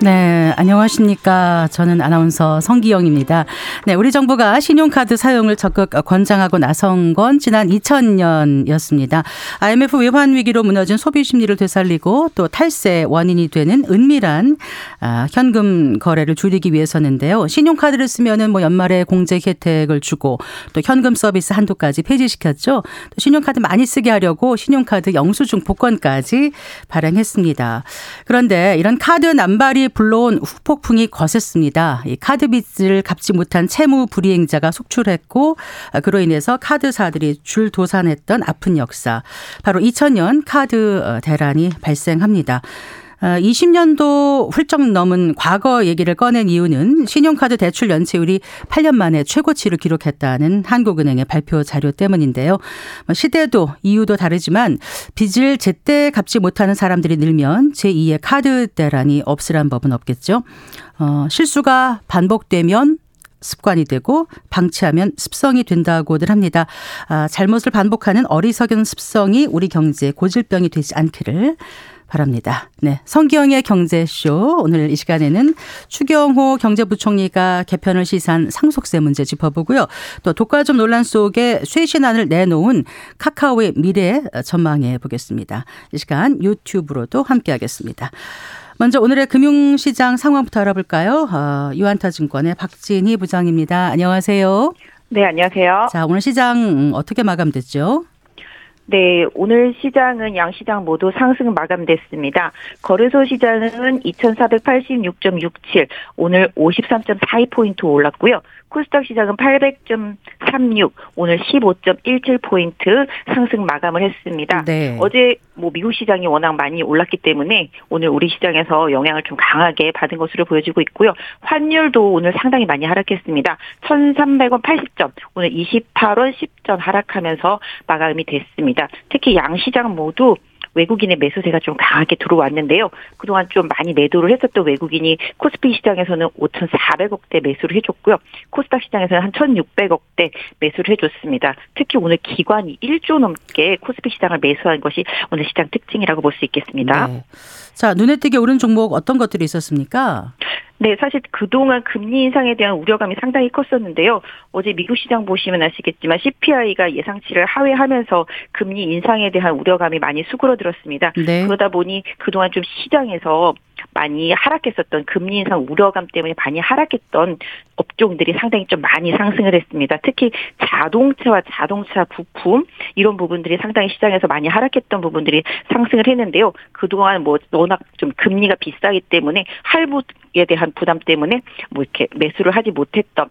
네, 안녕하십니까. 저는 아나운서 성기영입니다. 네, 우리 정부가 신용카드 사용을 적극 권장하고 나선 건 지난 2000년이었습니다. IMF 외환 위기로 무너진 소비 심리를 되살리고 또 탈세 원인이 되는 은밀한 아, 현금 거래를 줄이기 위해서는데요. 신용카드를 쓰면은 뭐 연말에 공제 혜택을 주고 또 현금 서비스 한도까지 폐지시켰죠. 또 신용카드 많이 쓰게 하려고 신용카드 영수증 복권까지 발행했습니다. 그런데 이런 카드 남발이 불러온 후폭풍이 거셌습니다. 이 카드 빚을 갚지 못한 채무 불이행자가 속출했고 아, 그로 인해서 카드사들이 줄 도산했던 아픈 역사. 바로 2000년 카드 어, 대란이 발생합니다. 20년도 아, 훌쩍 넘은 과거 얘기를 꺼낸 이유는 신용카드 대출 연체율이 8년 만에 최고치를 기록했다는 한국은행의 발표 자료 때문인데요. 뭐 시대도 이유도 다르지만 빚을 제때 갚지 못하는 사람들이 늘면 제2의 카드 대란이 없으란 법은 없겠죠. 어, 실수가 반복되면 습관이 되고 방치하면 습성이 된다고들 합니다. 아, 잘못을 반복하는 어리석은 습성이 우리 경제의 고질병이 되지 않기를 바랍니다. 네. 성기영의 경제쇼. 오늘 이 시간에는 추경호 경제부총리가 개편을 시사한 상속세 문제 짚어보고요. 또 독과점 논란 속에 쇄신안을 내놓은 카카오의 미래 전망해 보겠습니다. 이 시간 유튜브로도 함께 하겠습니다. 먼저 오늘의 금융시장 상황부터 알아볼까요? 어, 유한타증권의 박진희 부장입니다. 안녕하세요. 네, 안녕하세요. 자, 오늘 시장 어떻게 마감됐죠? 네, 오늘 시장은 양 시장 모두 상승 마감됐습니다. 거래소 시장은 2486.67, 오늘 53.42포인트 올랐고요. 코스닥 시장은 800.36, 오늘 15.17포인트 상승 마감을 했습니다. 네. 어제 뭐 미국 시장이 워낙 많이 올랐기 때문에 오늘 우리 시장에서 영향을 좀 강하게 받은 것으로 보여지고 있고요. 환율도 오늘 상당히 많이 하락했습니다. 1,300원 80점, 오늘 28원 10전 하락하면서 마감이 됐습니다. 특히 양 시장 모두 외국인의 매수세가 좀 강하게 들어왔는데요. 그동안 좀 많이 매도를 했었던 외국인이 코스피 시장에서는 5,400억대 매수를 해줬고요. 코스닥 시장에서는 한 1,600억대 매수를 해줬습니다. 특히 오늘 기관이 1조 넘게 코스피 시장을 매수한 것이 오늘 시장 특징이라고 볼 수 있겠습니다. 네. 자, 눈에 띄게 오른 종목 어떤 것들이 있었습니까? 네, 사실 그동안 금리 인상에 대한 우려감이 상당히 컸었는데요. 어제 미국 시장 보시면 아시겠지만 CPI가 예상치를 하회하면서 금리 인상에 대한 우려감이 많이 수그러들었습니다. 네. 그러다 보니 그동안 좀 시장에서 많이 하락했었던 금리 인상 우려감 때문에 많이 하락했던 업종들이 상당히 좀 많이 상승을 했습니다. 특히 자동차와 자동차 부품 이런 부분들이 상당히 시장에서 많이 하락했던 부분들이 상승을 했는데요. 그동안 뭐 워낙 좀 금리가 비싸기 때문에 할부에 대한 부담 때문에 뭐 이렇게 매수를 하지 못했던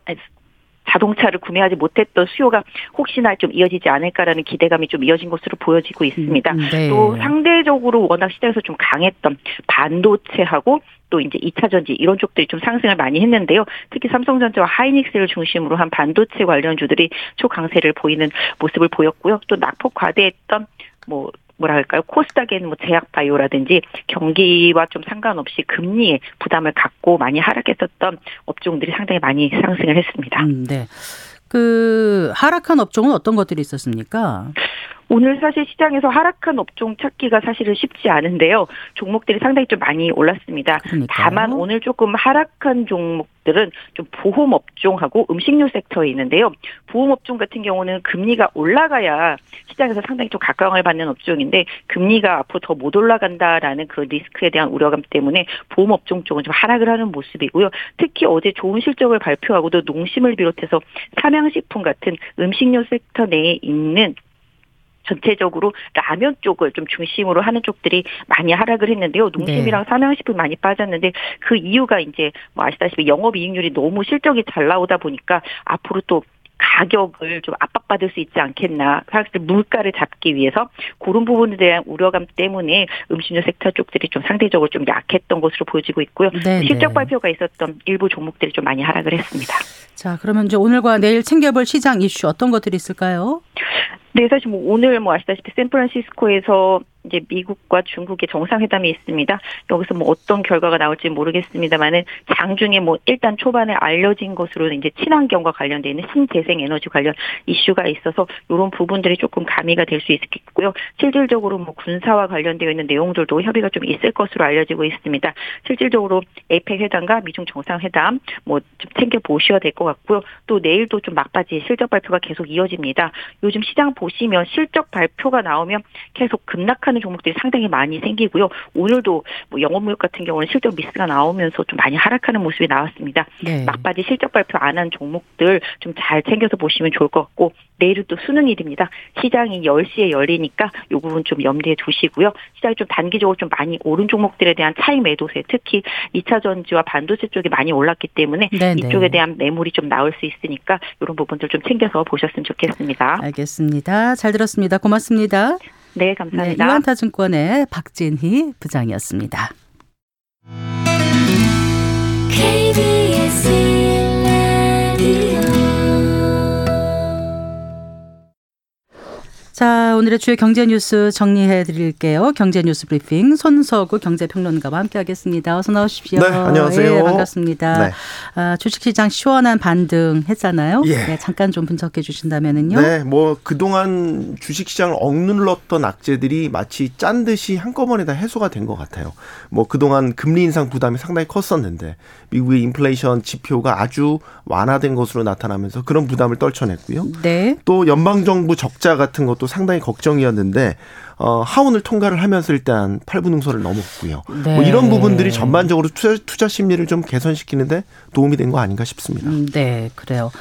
자동차를 구매하지 못했던 수요가 혹시나 좀 이어지지 않을까라는 기대감이 좀 이어진 것으로 보여지고 있습니다. 음, 네. 또 상대적으로 워낙 시장에서 좀 강했던 반도체하고 또 이제 2차 전지 이런 쪽들이 좀 상승을 많이 했는데요. 특히 삼성전자와 하이닉스를 중심으로 한 반도체 관련주들이 초강세를 보이는 모습을 보였고요. 또 낙폭 과대했던 뭐 뭐라 할까요? 코스닥에는 뭐 제약바이오라든지 경기와 좀 상관없이 금리에 부담을 갖고 많이 하락했었던 업종들이 상당히 많이 상승을 했습니다. 음, 네. 그 하락한 업종은 어떤 것들이 있었습니까? 오늘 사실 시장에서 하락한 업종 찾기가 사실은 쉽지 않은데요. 종목들이 상당히 좀 많이 올랐습니다. 그러니까요. 다만 오늘 조금 하락한 종목 들은 좀 보험 업종하고 음식료 섹터에 있는데요. 보험 업종 같은 경우는 금리가 올라가야 시장에서 상당히 좀 각광을 받는 업종인데 금리가 앞으로 더 못 올라간다라는 그 리스크에 대한 우려감 때문에 보험 업종 쪽은 좀 하락을 하는 모습이고요. 특히 어제 좋은 실적을 발표하고도 농심을 비롯해서 삼양식품 같은 음식료 섹터 내에 있는 전체적으로 라면 쪽을 좀 중심으로 하는 쪽들이 많이 하락을 했는데요. 농심이랑 네. 삼양식품 많이 빠졌는데 그 이유가 이제 뭐 아시다시피 영업이익률이 너무 실적이 잘 나오다 보니까 앞으로 또 가격을 좀 압박받을 수 있지 않겠나. 사실 물가를 잡기 위해서 그런 부분에 대한 우려감 때문에 음식료 섹터 쪽들이 좀 상대적으로 좀 약했던 것으로 보여지고 있고요. 네네. 실적 발표가 있었던 일부 종목들이 좀 많이 하락을 했습니다. 자, 그러면 이제 오늘과 내일 챙겨볼 시장 이슈 어떤 것들이 있을까요? 네, 사실 뭐 오늘 뭐 아시다시피 샌프란시스코에서 이제 미국과 중국의 정상회담이 있습니다. 여기서 뭐 어떤 결과가 나올지 모르겠습니다만은 장중에 뭐 일단 초반에 알려진 것으로는 이제 친환경과 관련돼 있는 신재생 에너지 관련 이슈가 있어서 이런 부분들이 조금 가미가 될 수 있겠고요. 실질적으로 뭐 군사와 관련되어 있는 내용들도 협의가 좀 있을 것으로 알려지고 있습니다. 실질적으로 에이펙 회담과 미중 정상회담 뭐 좀 챙겨 보셔야 될 것 같고요. 또 내일도 좀 막바지 실적 발표가 계속 이어집니다. 요즘 시장 보시면 실적 발표가 나오면 계속 급락하는 종목들이 상당히 많이 생기고요. 오늘도 뭐 영업무역 같은 경우는 실적 미스가 나오면서 좀 많이 하락하는 모습이 나왔습니다. 네. 막바지 실적 발표 안 한 종목들 좀 잘 챙겨서 보시면 좋을 것 같고 내일은 또 수능일입니다. 시장이 10시에 열리니까 이 부분 좀 염두에 두시고요. 시장이 좀 단기적으로 좀 많이 오른 종목들에 대한 차익 매도세 특히 2차 전지와 반도체 쪽이 많이 올랐기 때문에 네네. 이쪽에 대한 매물이 좀 나올 수 있으니까 이런 부분들 좀 챙겨서 보셨으면 좋겠습니다. 알겠습니다. 잘 들었습니다. 고맙습니다. 네, 감사합니다. 네, 유한타증권의 박진희 부장이었습니다. 자, 오늘의 주요 경제 뉴스 정리해 드릴게요. 경제 뉴스 브리핑 손서구 경제평론가와 함께 하겠습니다. 어서 나오십시오. 네, 안녕하세요. 예, 반갑습니다. 네. 아, 주식시장 시원한 반등 했잖아요. 예. 네, 잠깐 좀 분석해 주신다면은요. 네, 뭐 그동안 주식시장을 억눌렀던 악재들이 마치 짠 듯이 한꺼번에 다 해소가 된 것 같아요. 뭐 그동안 금리 인상 부담이 상당히 컸었는데 미국의 인플레이션 지표가 아주 완화된 것으로 나타나면서 그런 부담을 떨쳐냈고요. 네. 또 연방정부 적자 같은 것도 상당히 걱정이었는데 어, 하원을 통과를 하면서 일단 8분 응소를 넘었고요. 네. 뭐 이런 부분들이 전반적으로 투자, 투자 심리를 좀 개선시키는데 도움이 된 거 아닌가 싶습니다. 음, 네, 그래요.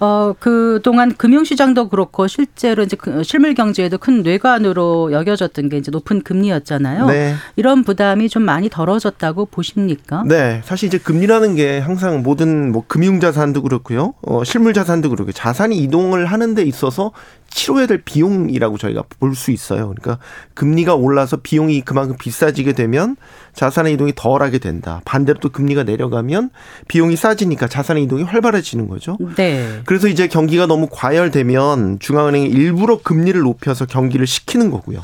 어, 그동안 금융시장도 그렇고 실제로 이제 그 실물 경제에도 큰 뇌관으로 여겨졌던 게 이제 높은 금리였잖아요. 네. 이런 부담이 좀 많이 덜어졌다고 보십니까? 네. 사실 이제 금리라는 게 항상 모든 뭐 금융자산도 그렇고요. 어, 실물자산도 그렇고 자산이 이동을 하는 데 있어서 치러야 될 비용이라고 저희가 볼 수 있어요. 그러니까 금리가 올라서 비용이 그만큼 비싸지게 되면 자산의 이동이 덜하게 된다. 반대로 또 금리가 내려가면 비용이 싸지니까 자산의 이동이 활발해지는 거죠. 네. 그래서 이제 경기가 너무 과열되면 중앙은행이 일부러 금리를 높여서 경기를 식히는 거고요.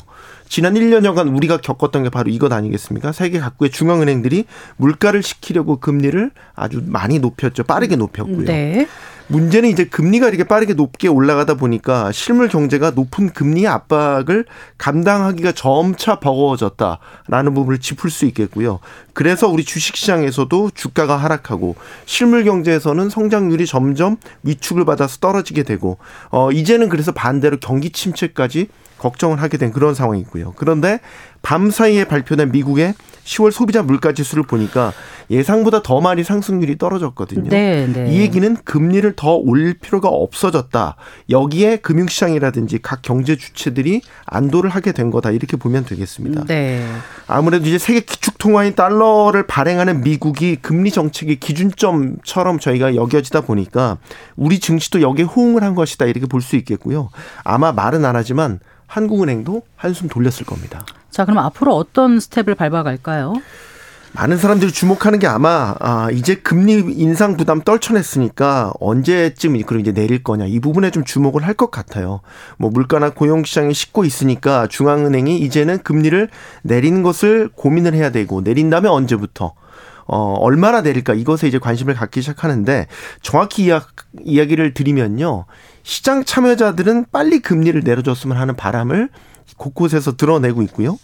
지난 1년여간 우리가 겪었던 게 바로 이것 아니겠습니까? 세계 각국의 중앙은행들이 물가를 식히려고 금리를 아주 많이 높였죠. 빠르게 높였고요. 네. 문제는 이제 금리가 이렇게 빠르게 높게 올라가다 보니까 실물 경제가 높은 금리 압박을 감당하기가 점차 버거워졌다라는 부분을 짚을 수 있겠고요. 그래서 우리 주식시장에서도 주가가 하락하고 실물 경제에서는 성장률이 점점 위축을 받아서 떨어지게 되고 어 이제는 그래서 반대로 경기 침체까지 걱정을 하게 된 그런 상황이고요. 그런데 밤 사이에 발표된 미국의 10월 소비자 물가 지수를 보니까 예상보다 더 많이 상승률이 떨어졌거든요. 네, 네. 이 얘기는 금리를 더 올릴 필요가 없어졌다. 여기에 금융시장이라든지 각 경제 주체들이 안도를 하게 된 거다. 이렇게 보면 되겠습니다. 네. 아무래도 이제 세계 기축통화인 달러를 발행하는 미국이 금리 정책의 기준점처럼 저희가 여겨지다 보니까 우리 증시도 여기에 호응을 한 것이다. 이렇게 볼 수 있겠고요. 아마 말은 안 하지만 한국은행도 한숨 돌렸을 겁니다. 자, 그럼 앞으로 어떤 스텝을 밟아갈까요? 많은 사람들이 주목하는 게 아마 아 이제 금리 인상 부담 떨쳐냈으니까 언제쯤 그럼 이제 내릴 거냐 이 부분에 좀 주목을 할 것 같아요. 뭐 물가나 고용 시장이 식고 있으니까 중앙은행이 이제는 금리를 내리는 것을 고민을 해야 되고 내린다면 언제부터 어, 얼마나 내릴까 이것에 이제 관심을 갖기 시작하는데 정확히 이야, 이야기를 드리면요. 시장 참여자들은 빨리 금리를 내려줬으면 하는 바람을 곳곳에서 드러내고 있고요.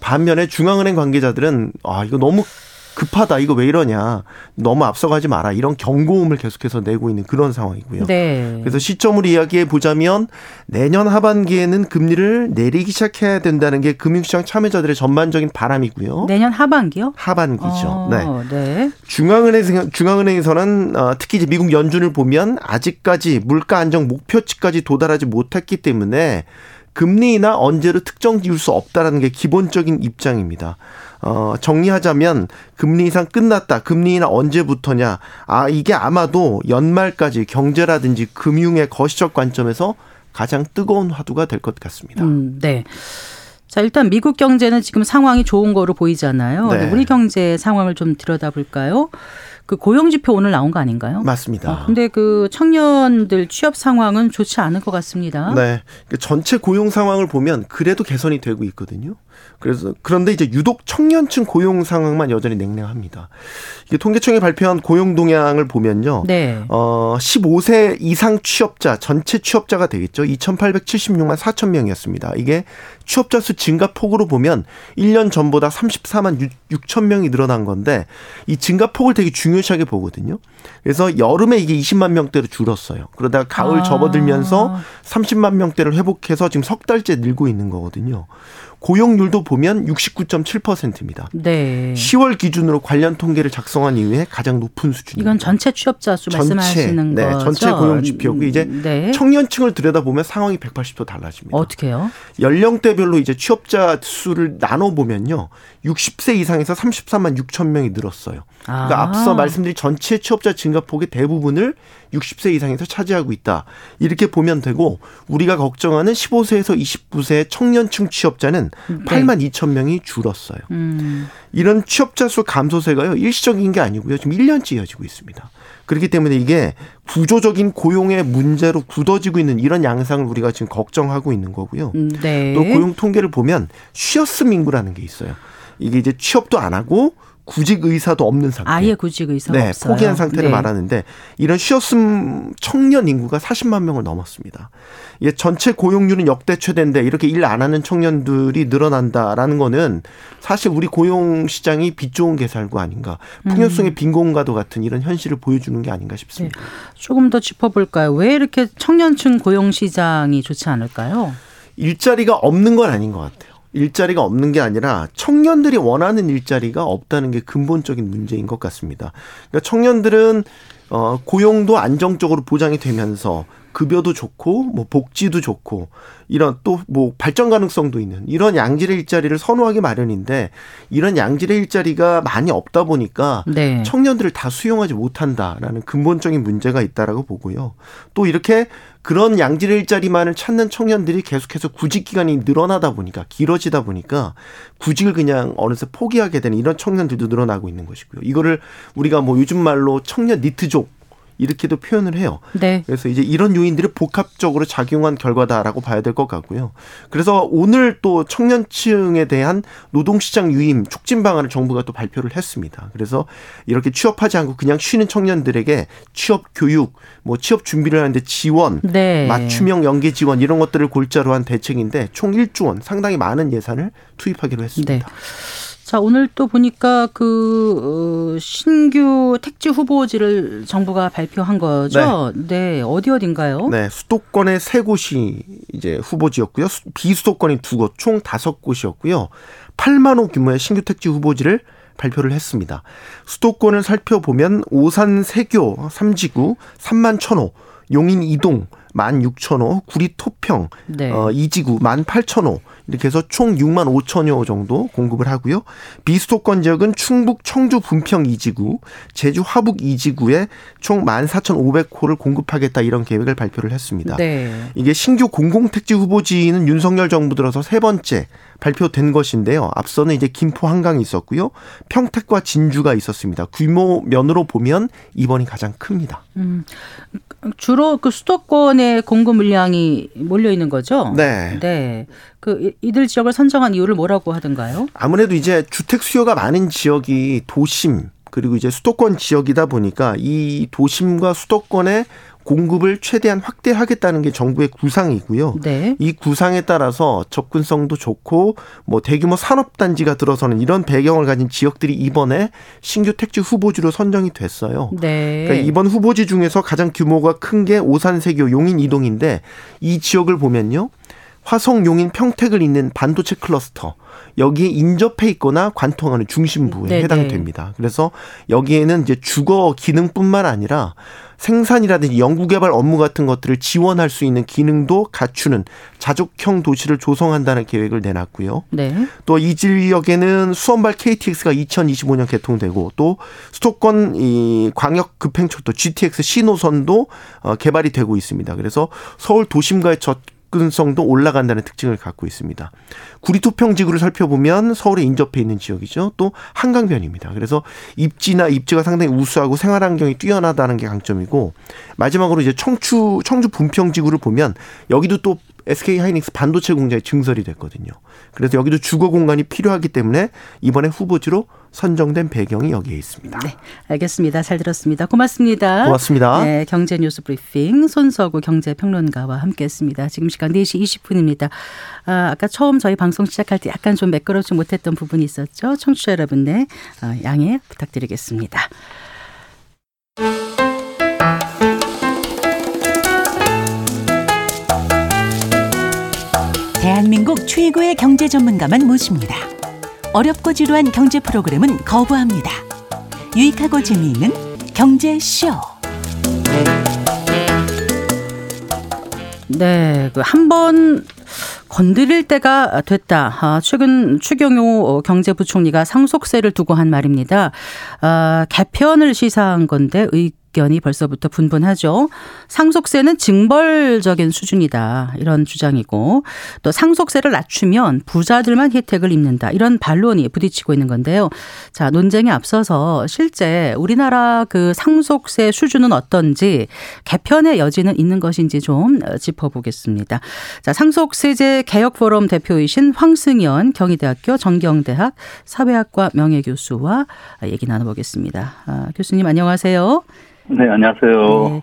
반면에 중앙은행 관계자들은 아 이거 너무 급하다 이거 왜 이러냐 너무 앞서가지 마라 이런 경고음을 계속해서 내고 있는 그런 상황이고요. 네. 그래서 시점을 이야기해 보자면 내년 하반기에는 금리를 내리기 시작해야 된다는 게 금융시장 참여자들의 전반적인 바람이고요. 내년 하반기요? 하반기죠. 어, 네. 네. 중앙은행 중앙은행에서는 어, 특히 이제 미국 연준을 보면 아직까지 물가 안정 목표치까지 도달하지 못했기 때문에 금리나 언제로 특정 지을 수 없다라는 게 기본적인 입장입니다. 어, 정리하자면 금리 인상 끝났다. 금리 인하 언제부터냐? 아, 이게 아마도 연말까지 경제라든지 금융의 거시적 관점에서 가장 뜨거운 화두가 될 것 같습니다. 음, 네. 자, 일단 미국 경제는 지금 상황이 좋은 거로 보이잖아요. 네. 우리 경제 상황을 좀 들여다볼까요? 그 고용 지표 오늘 나온 거 아닌가요? 맞습니다. 어, 근데 그 청년들 취업 상황은 좋지 않을 것 같습니다. 네. 그 전체 고용 상황을 보면 그래도 개선이 되고 있거든요. 그래서 그런데 이제 유독 청년층 고용 상황만 여전히 냉랭합니다. 이게 통계청이 발표한 고용 동향을 보면요. 네. 어 15세 이상 취업자 전체 취업자가 되겠죠. 2,876만 4천 명이었습니다. 이게 취업자 수 증가 폭으로 보면 1년 전보다 34만 6천 명이 늘어난 건데 이 증가 폭을 되게 중요시하게 보거든요. 그래서 여름에 이게 20만 명대로 줄었어요. 그러다가 가을 아. 접어들면서 30만 명대를 회복해서 지금 석 달째 늘고 있는 거거든요. 고용률도 보면 69.7%입니다. 네. 10월 기준으로 관련 통계를 작성한 이후에 가장 높은 수준입니다. 이건 전체 취업자 수 전체, 말씀하시는 네, 거죠? 전체 고용 지표고 이제 네. 청년층을 들여다보면 상황이 180도 달라집니다. 어떻게요? 연령대별로 이제 취업자 수를 나눠 보면요. 60세 이상에서 34만 6천 명이 늘었어요. 그러니까 아. 앞서 말씀드린 전체 취업자 증가폭의 대부분을 60세 이상에서 차지하고 있다. 이렇게 보면 되고 우리가 걱정하는 15세에서 29세 청년층 취업자는 네. 8만 2천 명이 줄었어요. 음. 이런 취업자 수 감소세가요. 일시적인 게 아니고요. 지금 1년째 이어지고 있습니다. 그렇기 때문에 이게 구조적인 고용의 문제로 굳어지고 있는 이런 양상을 우리가 지금 걱정하고 있는 거고요. 음, 네. 또 고용 통계를 보면 쉬었음 인구라는 게 있어요. 이게 이제 취업도 안 하고 구직 의사도 없는 상태. 아예 구직 의사가 네, 없어요. 포기한 상태를 네. 말하는데 이런 쉬었음 청년 인구가 40만 명을 넘었습니다. 이게 전체 고용률은 역대 최대인데 이렇게 일 안 하는 청년들이 늘어난다라는 거는 사실 우리 고용 시장이 빛 좋은 개살구 아닌가. 풍요성의 음. 빈곤과도 같은 이런 현실을 보여주는 게 아닌가 싶습니다. 네. 조금 더 짚어볼까요? 왜 이렇게 청년층 고용 시장이 좋지 않을까요? 일자리가 없는 건 아닌 것 같아요. 일자리가 없는 게 아니라 청년들이 원하는 일자리가 없다는 게 근본적인 문제인 것 같습니다. 그러니까 청년들은 어 고용도 안정적으로 보장이 되면서 급여도 좋고 뭐 복지도 좋고 이런 또 뭐 발전 가능성도 있는 이런 양질의 일자리를 선호하기 마련인데 이런 양질의 일자리가 많이 없다 보니까 네. 청년들을 다 수용하지 못한다라는 근본적인 문제가 있다라고 보고요. 또 이렇게 그런 양질의 일자리만을 찾는 청년들이 계속해서 구직 기간이 늘어나다 보니까 길어지다 보니까 구직을 그냥 어느새 포기하게 되는 이런 청년들도 늘어나고 있는 것이고요. 이거를 우리가 뭐 요즘 말로 청년 니트족 이렇게도 표현을 해요. 네. 그래서 이제 이런 요인들이 복합적으로 작용한 결과다라고 봐야 될 것 같고요. 그래서 오늘 또 청년층에 대한 노동시장 유임 촉진 방안을 정부가 또 발표를 했습니다. 그래서 이렇게 취업하지 않고 그냥 쉬는 청년들에게 취업 교육, 뭐 취업 준비를 하는데 지원, 네. 맞춤형 연계 지원 이런 것들을 골자로 한 대책인데 총 1조 원 상당히 많은 예산을 투입하기로 했습니다. 네. 자, 오늘 또 보니까 그 어, 신규 택지 후보지를 정부가 발표한 거죠. 네. 네. 어디 어딘가요? 네. 수도권의 세 곳이 이제 후보지였고요. 비수도권이 두 곳, 총 다섯 곳이었고요. 8만 호 규모의 신규 택지 후보지를 발표를 했습니다. 수도권을 살펴보면 오산 세교 3지구 3만 1천호, 용인 이동 1만 6천호, 구리 토평 네. 어, 2지구 1만 8천호 이렇게 해서 총 6만 5천여 정도 공급을 하고요. 비수도권 지역은 충북 청주 분평 2지구, 제주 화북 2지구에 총 14,500호를 공급하겠다 이런 계획을 발표를 했습니다. 네. 이게 신규 공공택지 후보지는 윤석열 정부 들어서 세 번째 발표된 것인데요. 앞서는 이제 김포 한강이 있었고요. 평택과 진주가 있었습니다. 규모 면으로 보면 이번이 가장 큽니다. 음, 주로 그 수도권에 공급 물량이 몰려 있는 거죠? 네. 네. 그 이들 지역을 선정한 이유를 뭐라고 하던가요? 아무래도 이제 주택 수요가 많은 지역이 도심 그리고 이제 수도권 지역이다 보니까 이 도심과 수도권의 공급을 최대한 확대하겠다는 게 정부의 구상이고요. 네. 이 구상에 따라서 접근성도 좋고 뭐 대규모 산업 단지가 들어서는 이런 배경을 가진 지역들이 이번에 신규 택지 후보지로 선정이 됐어요. 네. 그러니까 이번 후보지 중에서 가장 규모가 큰 게 오산 세교 용인 이동인데 이 지역을 보면요. 화성, 용인, 평택을 잇는 반도체 클러스터 여기에 인접해 있거나 관통하는 중심부에 네네. 해당됩니다. 그래서 여기에는 이제 주거 기능뿐만 아니라 생산이라든지 연구개발 업무 같은 것들을 지원할 수 있는 기능도 갖추는 자족형 도시를 조성한다는 계획을 내놨고요. 네. 또 이 지역에는 수원발 KTX가 2025년 개통되고 또 수도권 이 광역 급행철도 GTX 신호선도 어, 개발이 되고 있습니다. 그래서 서울 도심과의 저 접근성도 올라간다는 특징을 갖고 있습니다. 구리토평 지구를 살펴보면 서울에 인접해 있는 지역이죠. 또 한강변입니다. 그래서 입지나 입지가 상당히 우수하고 생활 환경이 뛰어나다는 게 강점이고 마지막으로 이제 청주 청주 분평 지구를 보면 여기도 또 SK 하이닉스 반도체 공장이 증설이 됐거든요. 그래서 여기도 주거 공간이 필요하기 때문에 이번에 후보지로 선정된 배경이 여기에 있습니다. 네, 알겠습니다. 잘 들었습니다. 고맙습니다. 고맙습니다. 네, 경제 뉴스 브리핑 손서구 경제평론가와 함께했습니다. 지금 시간 4시 20분입니다. 아, 아까 처음 저희 방송 시작할 때 약간 좀 매끄럽지 못했던 부분이 있었죠. 청취자 여러분의 아, 양해 부탁드리겠습니다. 대한민국 최고의 경제 전문가만 모십니다. 어렵고 지루한 경제 프로그램은 거부합니다. 유익하고 재미있는 경제쇼. 네, 그 한번 건드릴 때가 됐다. 아, 최근 추경호 경제부총리가 상속세를 두고 한 말입니다. 아, 개편을 시사한 건데 의, 의 견이 벌써부터 분분하죠. 상속세는 징벌적인 수준이다. 이런 주장이고 또 상속세를 낮추면 부자들만 혜택을 입는다. 이런 반론이 부딪히고 있는 건데요. 자, 논쟁에 앞서서 실제 우리나라 그 상속세 수준은 어떤지 개편의 여지는 있는 것인지 좀 짚어보겠습니다. 자, 상속세제 개혁 포럼 대표이신 황승현 경희대학교 정경대학 사회학과 명예교수와 얘기 나눠보겠습니다. 아, 교수님 안녕하세요. 네, 안녕하세요. 네.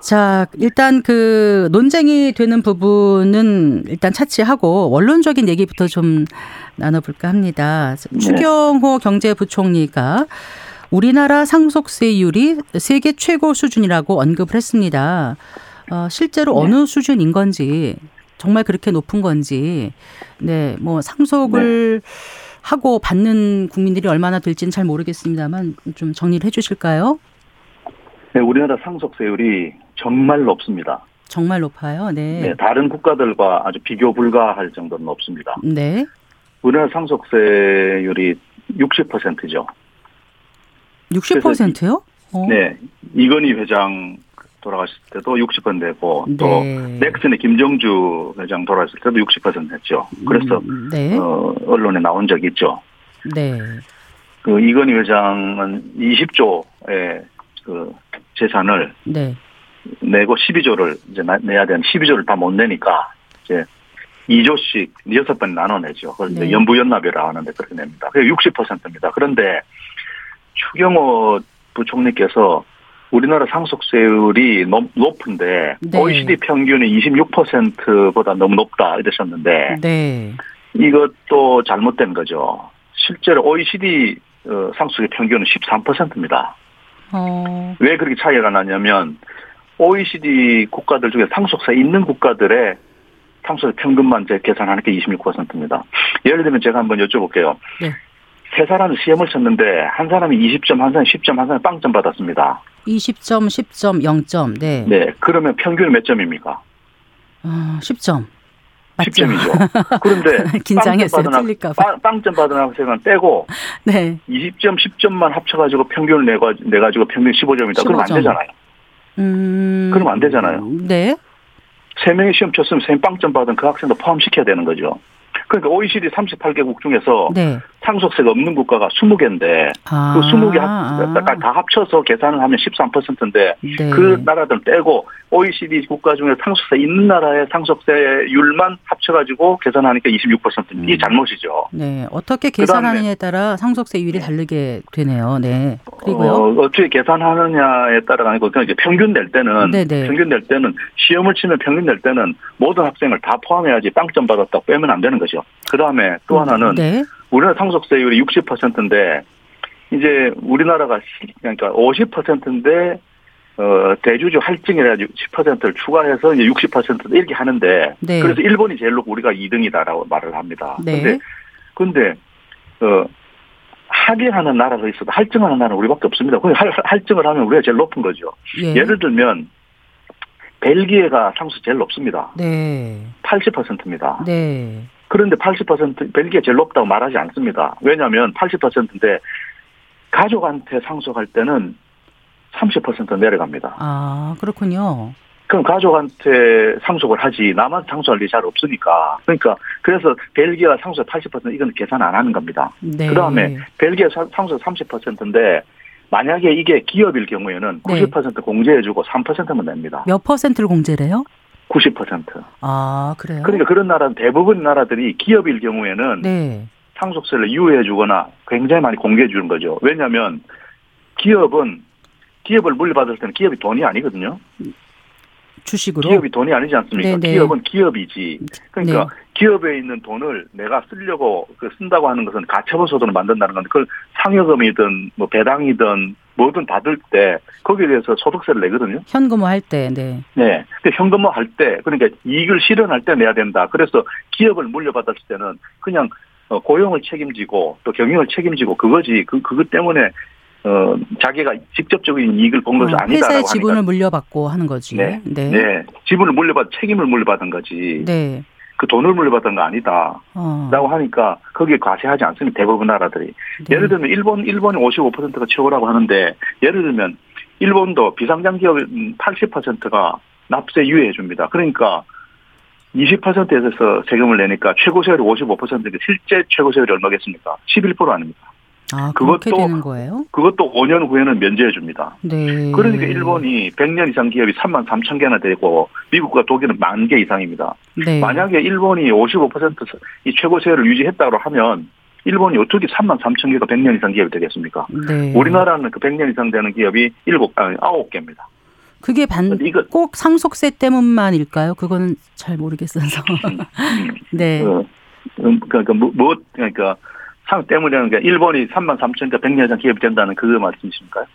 자, 일단 그 논쟁이 되는 부분은 일단 차치하고 원론적인 얘기부터 좀 나눠볼까 합니다. 네. 추경호 경제부총리가 우리나라 상속세율이 세계 최고 수준이라고 언급을 했습니다. 어, 실제로 네. 어느 수준인 건지 정말 그렇게 높은 건지 네, 뭐 상속을 네. 하고 받는 국민들이 얼마나 될지는 잘 모르겠습니다만 좀 정리를 해 주실까요? 네, 우리나라 상속세율이 정말 높습니다. 정말 높아요. 네. 네. 다른 국가들과 아주 비교 불가할 정도로 높습니다. 네. 우리나라 상속세율이 60%죠. 60%요? 어. 네. 이건희 회장 돌아가실 때도 60%고 네. 또 넥슨의 김정주 회장 돌아가실 때도 60% 했죠. 그래서 음, 네. 어, 언론에 나온 적이 있죠. 네. 그 이건희 회장은 20조의 그 재산을 네. 내고 12조를 이제 내야 되는 12조를 다 못 내니까 이제 2조씩 여섯 번 나눠내죠. 그걸 네. 연부연납이라고 하는데 그렇게 냅니다. 그게 60%입니다. 그런데 추경호 부총리께서 우리나라 상속세율이 높 은데 네. OECD 평균이 26%보다 너무 높다 이러셨는데 네. 이것도 잘못된 거죠. 실제로 OECD 어, 상속의 평균은 13%입니다. 어. 왜 그렇게 차이가 나냐면 OECD 국가들 중에 상속세 있는 국가들의 상속세 평균만 제 계산하는 게 26%입니다. 예를 들면 제가 한번 여쭤볼게요. 네. 세 사람이 시험을 쳤는데 한 사람이 20점, 한 사람이 10점, 한 사람이 빵점 받았습니다. 20점, 10점, 0점. 네. 네. 그러면 평균 몇 점입니까? 어, 10점. 맞죠? 10점이죠. 그런데 긴장했어요. 틀릴까 봐. 빵점 받은 학생은 빼고 네. 20점, 10점만 합쳐가지고 평균을 내가 내가지고 평균 15점이다. 15점. 그럼 안 되잖아요. 음. 그럼 안 되잖아요. 네. 세 명이 시험 쳤으면 세 빵점 받은 그 학생도 포함시켜야 되는 거죠. 그러니까 OECD 38개국 중에서 네. 상속세가 없는 국가가 20개인데 아. 그 20개 합, 다 합쳐서 계산을 하면 13%인데 네. 그 나라들 빼고 OECD 국가 중에 상속세 있는 나라의 상속세율만 합쳐가지고 계산하니까 26%. 음. 이 잘못이죠. 네. 어떻게 계산하느냐에 따라 상속세율이 다르게 되네요. 네. 그리고요. 어, 어떻게 계산하느냐에 따라가 아니고 그냥 이제 평균 낼 때는 네네. 네. 평균 낼 때는 시험을 치면 평균 낼 때는 모든 학생을 다 포함해야지 빵점 받았다고 빼면 안 되는 거죠. 그 다음에 또 음, 하나는 네. 우리나라 상속세율이 60%인데 이제 우리나라가 그러니까 50%인데 어, 대주주 할증이라 10%를 추가해서 이제 60% 이렇게 하는데 네. 그래서 일본이 제일 높고 우리가 2등이다라고 말을 합니다. 네. 근데 근데 어 하게 하는 나라가 있어도 할증하는 나라는 우리밖에 없습니다. 그 할, 할증을 하면 우리가 제일 높은 거죠. 예. 를 들면 벨기에가 상수 제일 높습니다. 네. 80%입니다. 네. 그런데 80% 벨기에 제일 높다고 말하지 않습니다. 왜냐하면 80%인데 가족한테 상속할 때는 30% 내려갑니다. 아, 그렇군요. 그럼 가족한테 상속을 하지 나만 상속할 일이 잘 없으니까 그러니까 그래서 벨기에가 상속 80% 이건 계산 안 하는 겁니다. 네. 그다음에 벨기에 상속 30%인데 만약에 이게 기업일 경우에는 90% 네. 공제해주고 3%만 냅니다. 몇 퍼센트를 공제래요? 90%. 아 그래요? 그러니까 그런 나라 대부분 나라들이 기업일 경우에는 네. 상속세를 유예해주거나 굉장히 많이 공개해 주는 거죠. 왜냐하면 기업은 기업을 물려받을 때는 기업이 돈이 아니거든요. 주식으로 기업이 돈이 아니지 않습니까? 네네. 네. 기업은 기업이지. 그러니까 네. 기업에 있는 돈을 내가 쓰려고 그 쓴다고 하는 것은 가처분 소득을 만든다는 건데 그걸 상여금이든 뭐 배당이든 뭐든 받을 때 거기에 대해서 소득세를 내거든요. 현금화할 때, 네. 네. 현금화할 때 그러니까 이익을 실현할 때 내야 된다. 그래서 기업을 물려받았을 때는 그냥 어, 고용을 책임지고 또 경영을 책임지고 그거지 그 그것 때문에 어, 자기가 직접적인 이익을 본 것이 어, 아니다라고 회사의 지분을 하니까. 물려받고 하는 거지. 네. 네. 네. 지분을 물려받 책임을 물려받은 거지. 네. 그 돈을 물려받은 거 아니다. 어. 라고 하니까 거기에 과세하지 않습니다. 대부분 나라들이. 네. 예를 들면 일본 일본이 55%가 최고라고 하는데 예를 들면 일본도 비상장 기업 80%가 납세 유예해 줍니다. 그러니까 20%에서 세금을 내니까 최고 세율이 55%인데 실제 최고 세율이 얼마겠습니까? 11% 아닙니까? 아, 그것도? 그것도 5년 후에는 면제해 줍니다. 네. 그러니까 일본이 100년 이상 기업이 3만 3천 개나 되고 미국과 독일은 만 개 이상입니다. 네. 만약에 일본이 55%이 최고세율을 유지했다고 하면 일본이 어떻게 3만 3천 개가 100년 이상 기업이 되겠습니까? 네. 우리나라는 그 100년 이상 되는 기업이 7, 아니 9개입니다. 그게 반, 꼭 상속세 때문만일까요? 그거는 잘 모르겠어서. 네. 어, 음, 그러니까 뭐, 뭐 그러니까 상 때문이라는 게 일본이 3만 3천가 100년 전 기업이 된다는 그거 말씀이십니까?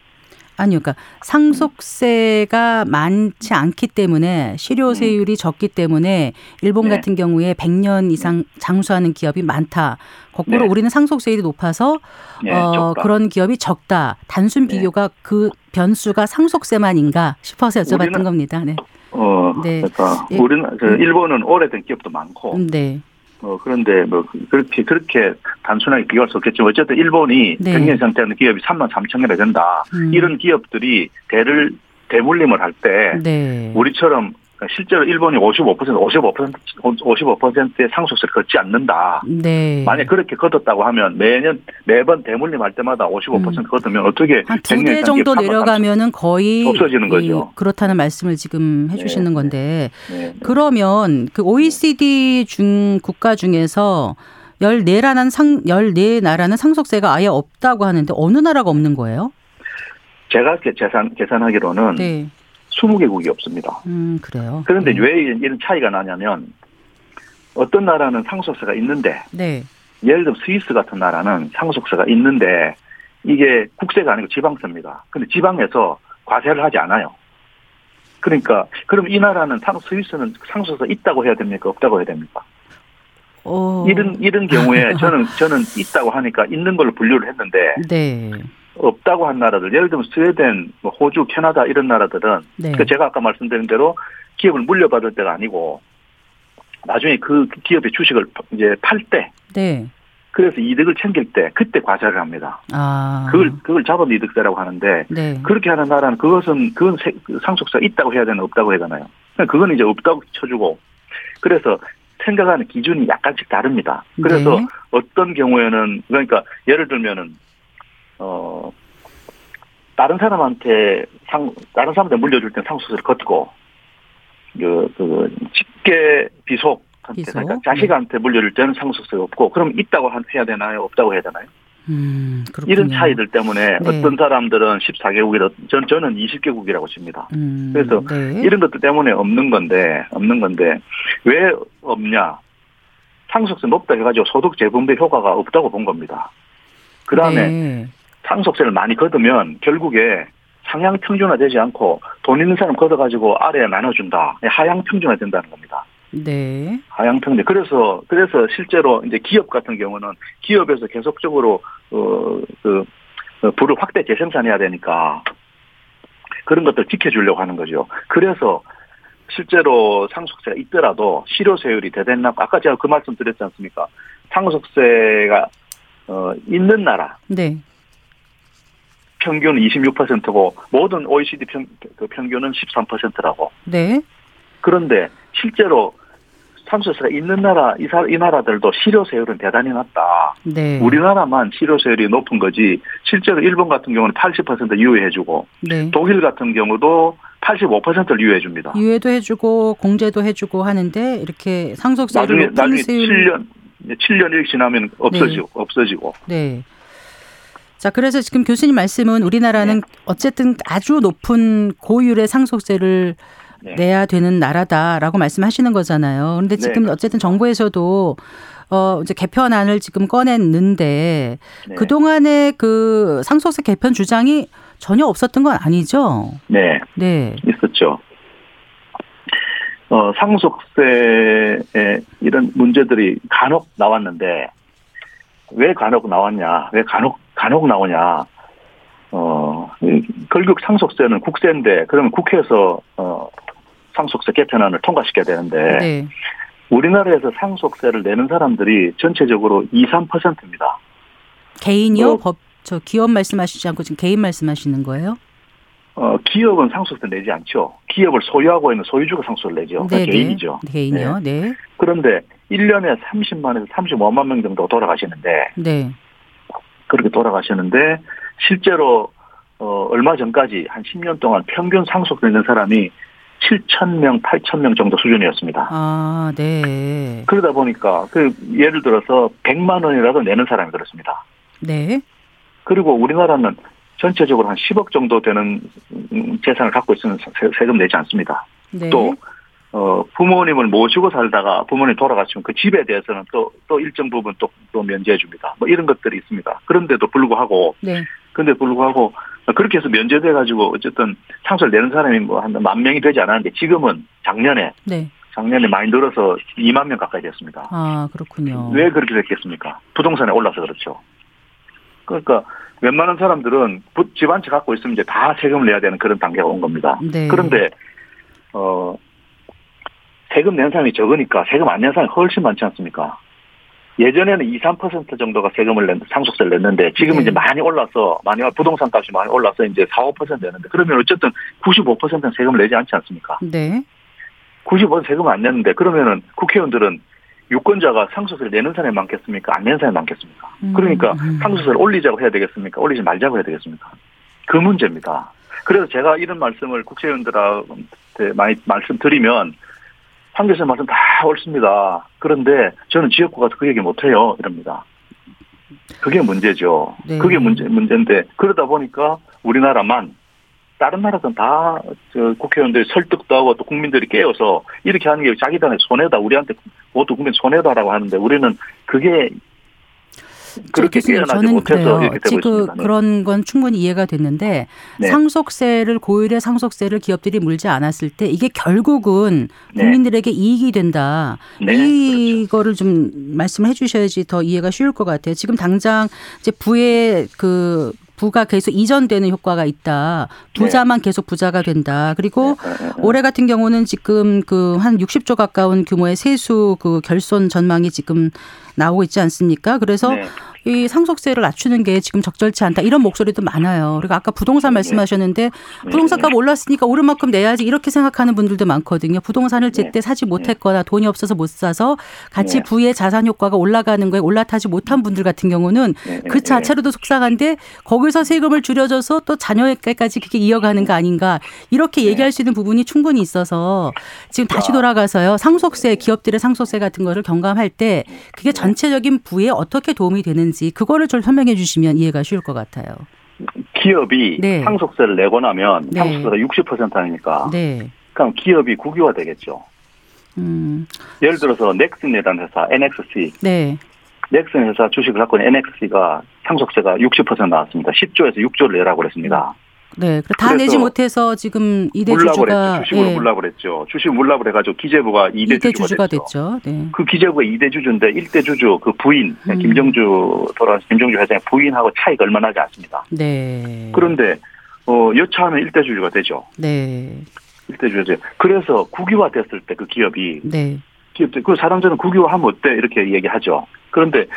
아니요, 그러니까 상속세가 많지 않기 때문에 실효세율이 음. 적기 때문에 일본 네. 같은 경우에 100년 이상 장수하는 기업이 많다. 거꾸로 네. 우리는 상속세율이 높아서 네, 어, 그런 기업이 적다. 단순 네. 비교가 그 변수가 상속세만인가 싶어서 여쭤봤던 우리는, 겁니다. 네. 어, 네. 그러니까 예. 우리는 그 일본은 오래된 기업도 많고, 네. 어, 그런데 뭐 그렇게 그렇게 단순하게 비교할 수 없겠지만 어쨌든 일본이 네. 백년 상태하는 기업이 3만 3천 개나 된다. 음. 이런 기업들이 대를 대물림을 할때 네. 우리처럼 그러니까 실제로 일본이 55% 55% 55%의 상속세를 걷지 않는다. 네. 만약 그렇게 걷었다고 하면 매년 매번 대물림 할 때마다 55% 음. 걷으면 어떻게 한두개 정도 내려가면은 거의 없어지는 거죠. 그렇다는 말씀을 지금 해주시는 네. 건데 네. 네. 그러면 그 OECD 중 국가 중에서 14나라는 상 14나라는 상속세가 아예 없다고 하는데 어느 나라가 없는 거예요? 제가 계산 계산하기로는 네. 20개국이 없습니다. 음, 그래요. 그런데 네. 왜 이런 차이가 나냐면 어떤 나라는 상속세가 있는데 네. 예를 들면 스위스 같은 나라는 상속세가 있는데 이게 국세가 아니고 지방세입니다. 근데 지방에서 과세를 하지 않아요. 그러니까 그럼 이 나라는 상 스위스는 상속세가 있다고 해야 됩니까? 없다고 해야 됩니까? 어... 이런 이런 경우에 저는 저는 있다고 하니까 있는 걸로 분류를 했는데 네. 없다고 한 나라들, 예를 들면 스웨덴, 뭐 호주, 캐나다 이런 나라들은 네. 그 제가 아까 말씀드린 대로 기업을 물려받을 때가 아니고 나중에 그 기업의 주식을 이제 팔 때, 네. 그래서 이득을 챙길 때 그때 과세를 합니다. 아. 그걸 그걸 자본 이득세라고 하는데 네. 그렇게 하는 나라는 그것은 그건 그 상속세 있다고 해야 되나 없다고 해야 되나요? 그건 이제 없다고 쳐주고 그래서 생각하는 기준이 약간씩 다릅니다. 그래서 네. 어떤 경우에는 그러니까 예를 들면은 어, 다른 사람한테 상, 다른 사람한테 물려줄 땐 상속세를 걷고, 그, 그, 직계 비속, 비속? 그러니까 자식한테 네. 물려줄 때는 상속세가 없고, 그럼 있다고 해야 되나요? 없다고 해야 되나요? 음, 이런 차이들 때문에 네. 어떤 사람들은 14개국이라 전 저는 20개국이라고 칩니다. 음, 그래서 네. 이런 것들 때문에 없는 건데 없는 건데 왜 없냐? 상속세 높다 해가지고 소득 재분배 효과가 없다고 본 겁니다. 그 다음에 네. 상속세를 많이 걷으면 결국에 상향 평준화되지 않고 돈 있는 사람 걷어가지고 아래에 나눠준다. 하향 평준화 된다는 겁니다. 네. 하향 평준. 그래서 그래서 실제로 이제 기업 같은 경우는 기업에서 계속적으로 어그 어, 불을 확대 재생산해야 되니까 그런 것들 지켜주려고 하는 거죠. 그래서 실제로 상속세가 있더라도 실효세율이 대대낮고 아까 제가 그 말씀 드렸지 않습니까? 상속세가 어 있는 나라. 네. 평균 26%고 모든 OECD 평, 그 평균은 13%라고. 네. 그런데 실제로 상속세가 있는 나라 이, 사, 이 나라들도 실효세율은 대단히 낮다. 네. 우리나라만 실효세율이 높은 거지 실제로 일본 같은 경우는 80% 유예해주고 네. 독일 같은 경우도 85%를 유예해줍니다. 유예도 해주고 공제도 해주고 하는데 이렇게 상속세를 나중에, 나중에 7년 7년 이 지나면 없어지고 네. 없어지고. 네. 자, 그래서 지금 교수님 말씀은 우리나라는 네. 어쨌든 아주 높은 고율의 상속세를 네. 내야 되는 나라다라고 말씀하시는 거잖아요. 그런데 네, 지금 네. 어쨌든 정부에서도 어 이제 개편안을 지금 꺼냈는데 네. 그동안의 그 상속세 개편 주장이 전혀 없었던 건 아니죠? 네. 네. 있었죠. 어, 상속세에 이런 문제들이 간혹 나왔는데 왜 간혹 나왔냐? 왜 간혹 간혹 나오냐? 어, 결국 상속세는 국세인데 그러면 국회에서 어 상속세 개편안을 통과시켜야 되는데 네. 우리나라에서 상속세를 내는 사람들이 전체적으로 2, 3%입니다. 개인이요? 어, 법, 저 기업 말씀하시지 않고 지금 개인 말씀하시는 거예요? 어, 기업은 상속세 내지 않죠. 기업을 소유하고 있는 소유주가 상속세를 내죠. 그러니까 네, 네. 개인이죠. 개인이요, 네. 네. 그런데 1년에 30만에서 35만 명 정도 돌아가시는데, 네. 그렇게 돌아가시는데, 실제로, 어, 얼마 전까지 한 10년 동안 평균 상속세 내는 사람이 7천 명, 8천 명 정도 수준이었습니다. 아, 네. 그러다 보니까 그 예를 들어서 100만 원이라도 내는 사람이 그렇습니다. 네. 그리고 우리나라는 전체적으로 한 10억 정도 되는 재산을 갖고 있으면 세금 내지 않습니다. 네. 또 어, 부모님을 모시고 살다가 부모님 돌아가시면 그 집에 대해서는 또, 또 일정 부분 또, 또 면제해 줍니다. 뭐 이런 것들이 있습니다. 그런데도 불구하고, 네. 그런데 불구하고 그렇게 해서 면제돼 가지고 어쨌든 상속을 내는 사람이 뭐 한 만 명이 되지 않았는데 지금은 작년에 네. 작년에 많이 늘어서 2만 명 가까이 됐습니다. 아 그렇군요. 왜 그렇게 됐겠습니까? 부동산에 올라서 그렇죠. 그러니까 웬만한 사람들은 집 한 채 갖고 있으면 이제 다 세금을 내야 되는 그런 단계가 온 겁니다. 네. 그런데 어 세금 낸 사람이 적으니까 세금 안 낸 사람이 훨씬 많지 않습니까? 예전에는 2, 3% 정도가 세금을 낸, 상속세를 냈는데 지금은 네. 이제 많이 올라서 많이 부동산 값이 많이 올라서 이제 4, 5% 내는데 그러면 어쨌든 95%는 세금을 내지 않지 않습니까? 네. 95% 세금을 안 내는데 그러면은 국회의원들은 유권자가 상속세를 내는 사람이 많겠습니까? 안 내는 사람이 많겠습니까? 음. 그러니까 음. 상속세를 올리자고 해야 되겠습니까? 올리지 말자고 해야 되겠습니까? 그 문제입니다. 그래서 제가 이런 말씀을 국회의원들한테 많이 말씀드리면 황교선 말씀 다 옳습니다. 그런데 저는 지역구 가서 그 얘기 못해요. 이럽니다. 그게 문제죠. 네. 그게 문제, 문제인데, 그러다 보니까 우리나라만, 다른 나라들은 다, 저, 국회의원들이 설득도 하고 또 국민들이 깨어서 이렇게 하는 게 자기들한테 손해다, 우리한테 모두 국민 손해다라고 하는데 우리는 그게 그렇게 교수님, 저는 그래요. 지금 네. 그런 건 충분히 이해가 됐는데 네. 상속세를 고율의 상속세를 기업들이 물지 않았을 때 이게 결국은 네. 국민들에게 네. 이익이 된다. 네. 이거를 그렇죠. 좀 말씀해 주셔야지 더 이해가 쉬울 것 같아요. 지금 당장 이제 부의 그 부가 계속 이전되는 효과가 있다. 부자만 네. 계속 부자가 된다. 그리고 네. 올해 같은 경우는 지금 그 한 60조 가까운 규모의 세수 그 결손 전망이 지금 나오고 있지 않습니까? 그래서 네. 이 상속세를 낮추는 게 지금 적절치 않다 이런 목소리도 많아요. 그리고 아까 부동산 네. 말씀하셨는데 네. 부동산 값 올랐으니까 오른 만큼 내야지 이렇게 생각하는 분들도 많거든요. 부동산을 제때 네. 사지 못했거나 돈이 없어서 못 사서 같이 부의 자산 효과가 올라가는 거에 올라타지 못한 분들 같은 경우는 그 자체로도 속상한데 거기서 세금을 줄여줘서 또 자녀에게까지 그게 이어가는 거 아닌가 이렇게 얘기할 수 있는 부분이 충분히 있어서 지금 다시 돌아가서요 상속세 기업들의 상속세 같은 거를 경감할 때 그게 전체적인 부에 어떻게 도움이 되는지 있는지 그거를 좀 설명해 주시면 이해가 쉬울 것 같아요. 기업이 네. 상속세를 내고 나면 네. 상속세가 60% 하니까 네. 그럼 기업이 국유화 되겠죠. 음. 예를 들어서 넥슨이라는 회사 NXC. 네. 넥슨 회사 주식을 갖고 있는 NXC가 상속세가 60% 나왔습니다. 10조에서 6조를 내라고 그랬습니다. 네, 다 내지 못해서 지금 이대 주주가 주식으로 예. 물라고 그랬죠. 주식 물라고 그래가지고 기재부가 이대 주주가, 주주가 됐죠. 네. 그 기재부가 이대 주주인데 일대 주주 그 부인 음. 김정주 돌아가신 김정주 회장의 부인하고 차이가 얼마 나지 않습니다. 네. 그런데 어 여차하면 일대 주주가 되죠. 네. 일대 주주죠. 그래서 국유화 됐을 때 그 기업이 네. 기업들 그 사람들은 국유화하면 어때 이렇게 얘기하죠. 그런데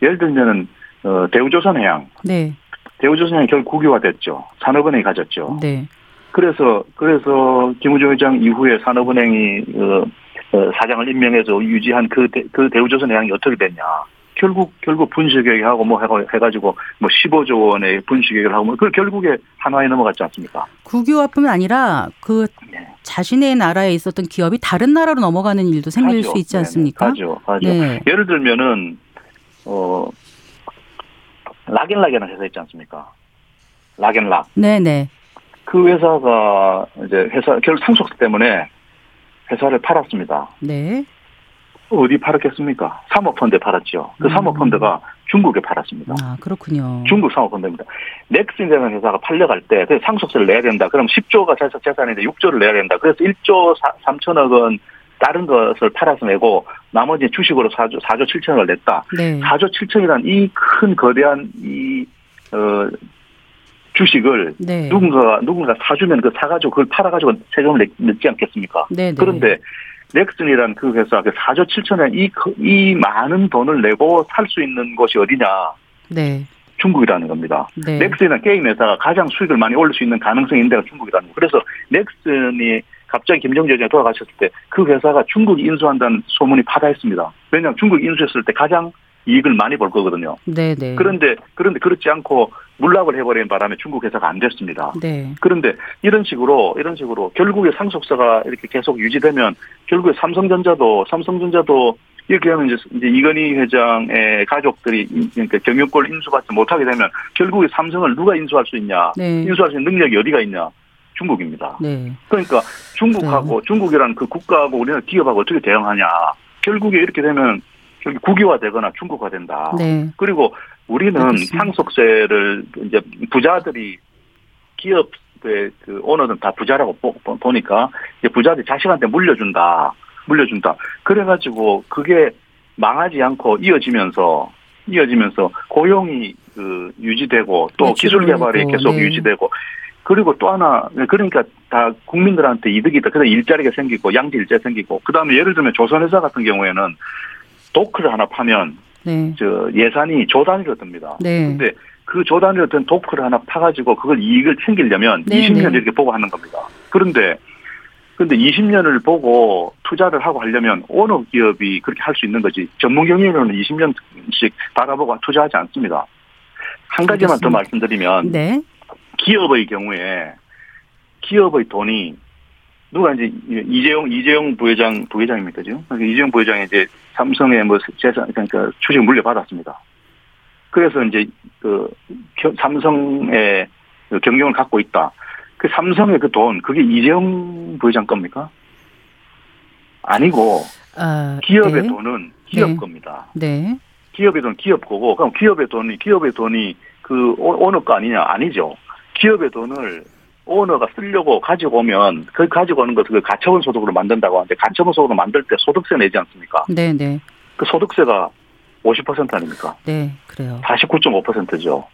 예를 들면은 어 대우조선해양. 네. 대우조선이 결국 국유화 됐죠. 산업은행이 가졌죠. 네. 그래서 그래서 김우중 회장 이후에 산업은행이 어, 어, 사장을 임명해서 유지한 그, 대, 그 대우조선 회장이 어떻게 됐냐. 결국 결국 분식회계하고 뭐 해가지고 뭐 15조 원의 분식회계를 하고 뭐그 결국에 한화에 넘어갔지 않습니까? 국유화뿐만 아니라 그 네. 자신의 나라에 있었던 기업이 다른 나라로 넘어가는 일도 생길 하죠. 수 있지 않습니까? 하죠, 하죠. 네. 예를 들면은 어 락앤락이라는 회사 있지 않습니까? 락앤락. 네네. 그 회사가 이제 회사 결국 상속세 때문에 회사를 팔았습니다. 네. 어디 팔았겠습니까? 사모펀드에 팔았죠. 그 음. 사모펀드가 중국에 팔았습니다. 아, 그렇군요. 중국 사모펀드입니다. 넥슨이라는 회사가 팔려갈 때, 그 상속세를 내야 된다. 그럼 10조가 재산인데 6조를 내야 된다. 그래서 1조 3천억 은 다른 것을 팔아서 내고 나머지 주식으로 4조, 4조 7천억을 냈다. 네. 4조 7천이라는 이큰 거대한 이, 어, 주식을 네. 누군가 누군가 사주면 그 사가지고 그걸 팔아가지고 세금을 냈지 않겠습니까? 네, 네. 그런데 넥슨이란 그 회사 그 4조 7천에 이, 이 많은 돈을 내고 살 수 있는 곳이 어디냐? 네. 중국이라는 겁니다. 네. 넥슨이라는 게임 회사가 가장 수익을 많이 올릴 수 있는 가능성이 있는 데가 중국이라는 거. 그래서 넥슨이 갑자기 김정재 이 돌아가셨을 때 그 회사가 중국이 인수한다는 소문이 파다했습니다. 왜냐하면 중국이 인수했을 때 가장 이익을 많이 벌 거거든요. 네네. 네. 그런데 그런데 그렇지 않고 물락을 해버린 바람에 중국 회사가 안 됐습니다. 네. 그런데 이런 식으로 이런 식으로 결국에 상속사가 이렇게 계속 유지되면 결국에 삼성전자도 삼성전자도 이렇게 하면 이제, 이제 이건희 회장의 가족들이 그러니까 경영권 인수받지 못하게 되면 결국에 삼성을 누가 인수할 수 있냐? 네. 인수할 수 있는 능력이 어디가 있냐? 중국입니다. 네. 그러니까 중국하고 네. 중국이라는 그 국가하고 우리는 기업하고 어떻게 대응하냐? 결국에 이렇게 되면 결국 국유화되거나 중국화된다. 네. 그리고 우리는 알겠습니다. 상속세를 이제 부자들이 기업의 그 오너는 다 부자라고 보, 니까 이제 부자들이 자식한테 물려준다. 물려준다. 그래가지고 그게 망하지 않고 이어지면서 이어지면서 고용이 그 유지되고 또 기술 개발이 계속 네. 유지되고 그리고 또 하나 그러니까 다 국민들한테 이득이다. 그래서 일자리가 생기고 양질 일자 생기고 그다음에 예를 들면 조선회사 같은 경우에는 도크를 하나 파면 네. 저 예산이 조 단위로 듭니다. 네. 근데 그 조 단위로 든 도크를 하나 파가지고 그걸 이익을 챙기려면 네, 20년 이렇게 보고 하는 겁니다. 그런데 근데 20년을 보고 투자를 하고 하려면 어느 기업이 그렇게 할 수 있는 거지 전문 경영으로는 20년씩 바라보고 투자하지 않습니다. 한 가지만 알겠습니다. 더 말씀드리면 네. 기업의 경우에 기업의 돈이 누가 이제 이재용 이재용 부회장 부회장입니까 지금 그러니까 이재용 부회장이 이제 삼성의 뭐 재산 그러니까 주식 물려받았습니다. 그래서 이제 그 삼성의 그 경영을 갖고 있다. 그 삼성의 그 돈 그게 이재용 부회장 겁니까? 아니고 아, 기업의 네. 돈은 기업 네. 겁니다. 네. 기업의 돈 기업 거고 그럼 기업의 돈이 기업의 돈이 그 어느 거 아니냐 아니죠. 기업의 돈을 오너가 쓰려고 가지고 오면 그 가지고 오는 것을 그 가처분 소득으로 만든다고 하는데 가처분 소득으로 만들 때 소득세 내지 않습니까? 네, 네. 그 소득세가 50% 아닙니까? 네, 그래요. 49.5%죠.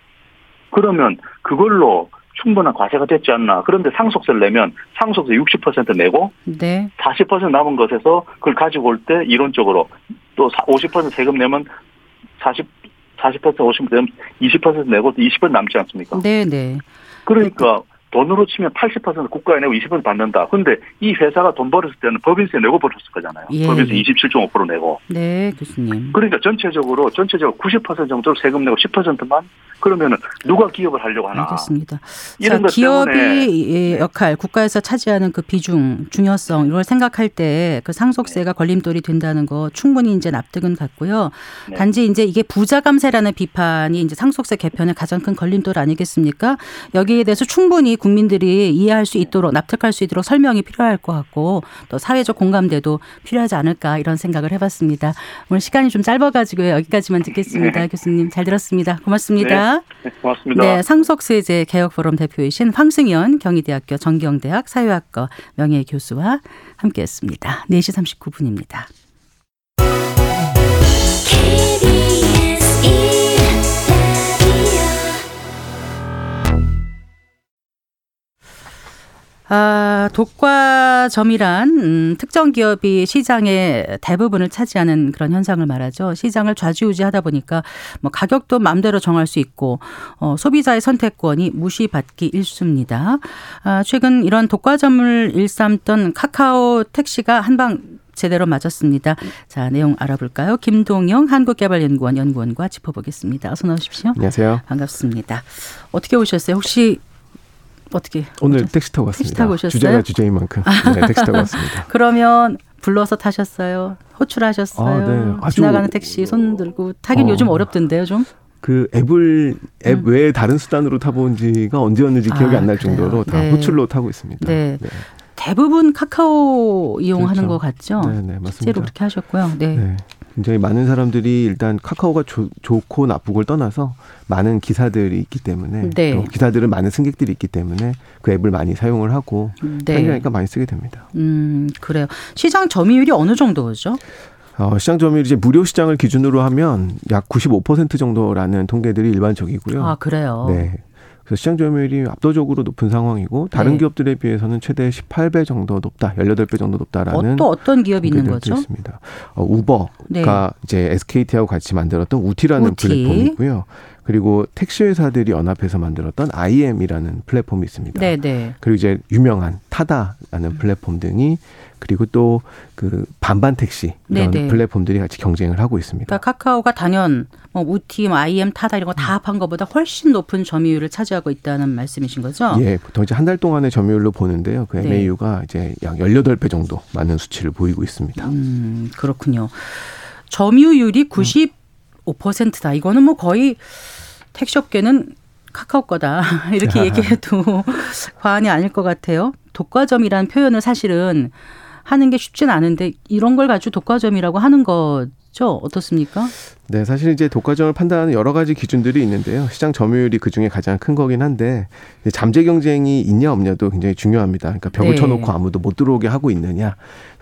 그러면 그걸로 충분한 과세가 됐지 않나. 그런데 상속세를 내면 상속세 60% 내고 네. 40% 남은 것에서 그걸 가지고 올 때 이론적으로 또 50% 세금 내면 40 40% 50% 내면 20% 내고 20% 남지 않습니까? 네, 네. 그러니까 돈으로 치면 80% 국가에 내고 20% 받는다. 근데 이 회사가 돈 벌었을 때는 법인세 내고 벌었을 거잖아요. 예. 법인세 27.5% 내고. 네, 교수님. 그러니까 전체적으로 전체적으로 90% 정도로 세금 내고 10%만 그러면은 누가 기업을 하려고 하나. 알겠습니다. 이런 자, 기업이 역할, 국가에서 차지하는 그 비중, 중요성 이걸 생각할 때 그 상속세가 걸림돌이 된다는 거 충분히 이제 납득은 갔고요. 네. 단지 이제 이게 부자 감세라는 비판이 이제 상속세 개편의 가장 큰 걸림돌 아니겠습니까? 여기에 대해서 충분히 국민들이 이해할 수 있도록 납득할 수 있도록 설명이 필요할 것 같고 또 사회적 공감대도 필요하지 않을까 이런 생각을 해봤습니다. 오늘 시간이 좀 짧아가지고 여기까지만 듣겠습니다. 네. 교수님 잘 들었습니다. 고맙습니다. 네, 고맙습니다. 네, 상속세제 개혁포럼 대표이신 황승현 경희대학교 정경대학 사회학과 명예교수와 함께했습니다. 4시 39분입니다. 아, 독과점이란 음, 특정 기업이 시장의 대부분을 차지하는 그런 현상을 말하죠. 시장을 좌지우지하다 보니까 뭐 가격도 마음대로 정할 수 있고 어, 소비자의 선택권이 무시받기 일쑤입니다. 아, 최근 이런 독과점을 일삼던 카카오 택시가 한방 제대로 맞았습니다. 자, 내용 알아볼까요? 김동영 한국개발연구원 연구원과 짚어보겠습니다. 어서 나오십시오. 안녕하세요. 반갑습니다. 어떻게 오셨어요? 혹시 어떻게 오늘 오셨... 택시 타고 왔습니다. 택시 타고 오셨어요? 주제가 주제인 만큼 네, 택시 타고 왔습니다. 그러면 불러서 타셨어요? 호출하셨어요? 아, 네. 아주... 지나가는 택시 손 들고 타긴 어... 요즘 어렵던데요, 좀? 그 앱을 앱 음. 외에 다른 수단으로 타본 지가 언제였는지 기억이 아, 안날 정도로 다 네. 호출로 타고 있습니다. 네. 네. 대부분 카카오 이용하는 그렇죠. 것 같죠? 네, 네, 맞습니다. 실제로 그렇게 하셨고요. 네. 네. 굉장히 많은 사람들이 일단 카카오가 조, 좋고 나쁘고를 떠나서 많은 기사들이 있기 때문에 네. 또 기사들은 많은 승객들이 있기 때문에 그 앱을 많이 사용을 하고 네. 사용하니까 많이 쓰게 됩니다. 음 그래요. 시장 점유율이 어느 정도죠? 어, 시장 점유율 이제 무료 시장을 기준으로 하면 약 95% 정도라는 통계들이 일반적이고요. 아 그래요. 네. 그래서 시장 점유율이 압도적으로 높은 상황이고 다른 네. 기업들에 비해서는 최대 18배 정도 높다, 18배 정도 높다라는 어, 또 어떤 기업이 있는 거죠? 있습니다. 어, 우버가 네. 이제 SKT하고 같이 만들었던 우티라는 우티. 플랫폼이고요. 그리고 택시 회사들이 연합해서 만들었던 IM이라는 플랫폼이 있습니다. 네네. 네. 그리고 이제 유명한 타다라는 플랫폼 등이 그리고 또 그 반반 택시 이런 네네. 플랫폼들이 같이 경쟁을 하고 있습니다. 그러니까 카카오가 단연 뭐 우티, 뭐 IM, 타다 이런 거 다 합한 것보다 훨씬 높은 점유율을 차지하고 있다는 말씀이신 거죠? 예, 보통 이제 한 달 동안의 점유율로 보는데요. 그 MAU가 네. 이제 약 18배 정도 많은 수치를 보이고 있습니다. 음, 그렇군요. 점유율이 95%다. 이거는 뭐 거의 택시업계는 카카오 거다. 이렇게 얘기해도 과언이 아닐 것 같아요. 독과점이라는 표현을 사실은 하는 게 쉽진 않은데 이런 걸 가지고 독과점이라고 하는 거 죠. 어떻습니까? 네, 사실 이제 독과점을 판단하는 여러 가지 기준들이 있는데요. 시장 점유율이 그 중에 가장 큰 거긴 한데 잠재 경쟁이 있냐 없냐도 굉장히 중요합니다. 그러니까 벽을 네. 쳐놓고 아무도 못 들어오게 하고 있느냐.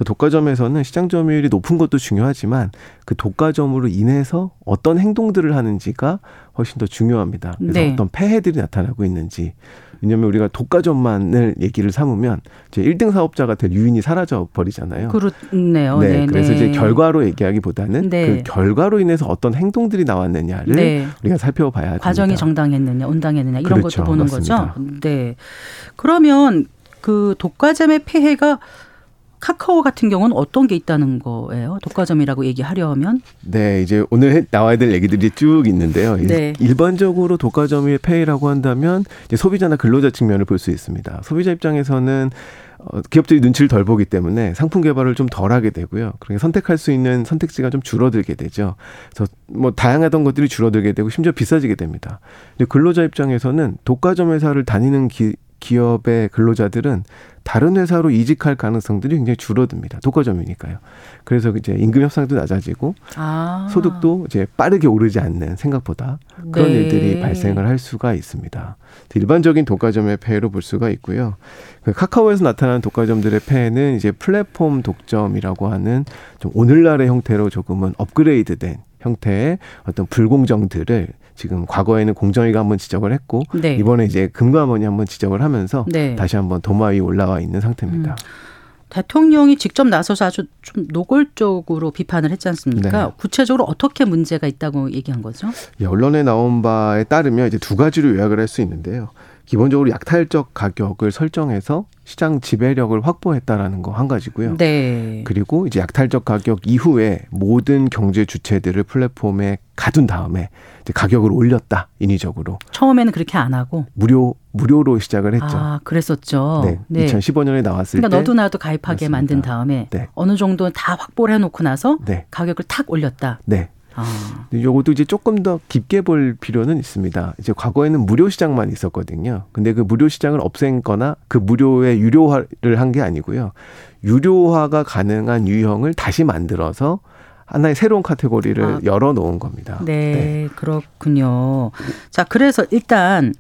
독과점에서는 시장 점유율이 높은 것도 중요하지만 그 독과점으로 인해서 어떤 행동들을 하는지가 훨씬 더 중요합니다. 그래서 네. 어떤 폐해들이 나타나고 있는지 왜냐하면 우리가 독과점만을 얘기를 삼으면 이제 1등 사업자가 될 유인이 사라져 버리잖아요. 그렇네요. 네, 네 그래서 이제 네. 결과로 얘기하기보다는 네. 그 결과로 인해서 어떤 행동들이 나왔느냐를 네. 우리가 살펴봐야 됩니다. 과정이 정당했느냐, 온당했느냐 이런 그렇죠. 것도 보는 맞습니다. 거죠. 네. 그러면 그 독과점의 폐해가 카카오 같은 경우는 어떤 게 있다는 거예요? 독과점이라고 얘기하려면? 네, 이제 오늘 나와야 될 얘기들이 쭉 있는데요. 네. 일반적으로 독과점의 폐해라고 한다면 소비자나 근로자 측면을 볼 수 있습니다. 소비자 입장에서는 어, 기업들이 눈치를 덜 보기 때문에 상품 개발을 좀 덜 하게 되고요. 그러니까 선택할 수 있는 선택지가 좀 줄어들게 되죠. 그래서 뭐 다양하던 것들이 줄어들게 되고 심지어 비싸지게 됩니다. 근로자 입장에서는 독과점 회사를 다니는 기, 기업의 근로자들은 다른 회사로 이직할 가능성들이 굉장히 줄어듭니다. 독과점이니까요. 그래서 이제 임금 협상도 낮아지고 아. 소득도 이제 빠르게 오르지 않는 생각보다 그런 네. 일들이 발생을 할 수가 있습니다. 일반적인 독과점의 폐해로 볼 수가 있고요. 그 카카오에서 나타나는 독과점들의 폐해는 이제 플랫폼 독점이라고 하는 좀 오늘날의 형태로 조금은 업그레이드된 형태의 어떤 불공정들을 지금 과거에는 공정위가 한번 지적을 했고 네. 이번에 이제 금감원이 한번 지적을 하면서 네. 다시 한번 도마 위에 올라와 있는 상태입니다. 음. 대통령이 직접 나서서 아주 좀 노골적으로 비판을 했지 않습니까? 네. 구체적으로 어떻게 문제가 있다고 얘기한 거죠? 예, 언론에 나온 바에 따르면 이제 두 가지로 요약을 할 수 있는데요. 기본적으로 약탈적 가격을 설정해서 시장 지배력을 확보했다라는 거 한 가지고요. 네. 그리고 이제 약탈적 가격 이후에 모든 경제 주체들을 플랫폼에 가둔 다음에 이제 가격을 올렸다 인위적으로. 처음에는 그렇게 안 하고 무료 무료로 시작을 했죠. 아, 그랬었죠. 네. 네. 2015년에 나왔을 그러니까 때 너도 나도 가입하게 맞습니다. 만든 다음에 네. 어느 정도 다 확보를 해 놓고 나서 네. 가격을 탁 올렸다. 네. 아. 요것도 이제 조금 더 깊게 볼 필요는 있습니다. 이제 과거에는 무료 시장만 있었거든요. 근데 그 무료 시장을 없앤거나 그 무료의 유료화를 한 게 아니고요. 유료화가 가능한 유형을 다시 만들어서 하나의 새로운 카테고리를 아. 열어 놓은 겁니다. 네, 네, 그렇군요. 자, 그래서 일단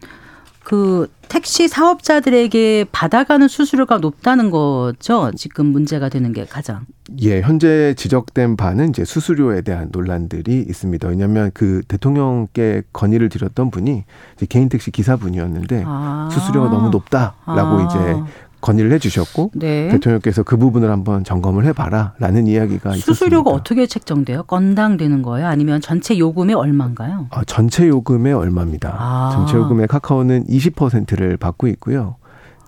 그 택시 사업자들에게 받아가는 수수료가 높다는 거죠. 지금 문제가 되는 게 가장. 예, 현재 지적된 바는 이제 수수료에 대한 논란들이 있습니다. 왜냐하면 그 대통령께 건의를 드렸던 분이 이제 개인 택시 기사분이었는데 아. 수수료가 너무 높다라고 아. 이제 건의를 해주셨고 네. 대통령께서 그 부분을 한번 점검을 해봐라라는 이야기가 수수료가 있었습니다. 어떻게 책정돼요? 건당 되는 거예요? 아니면 전체 요금의 얼마인가요? 아, 전체 요금의 얼마입니다. 아. 전체 요금의 카카오는 20%를 받고 있고요.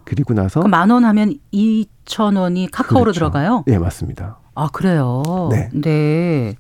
그리고 나서 만 원 하면 2천 원이 카카오로 그렇죠. 들어가요? 네 맞습니다. 아 그래요. 네. 네.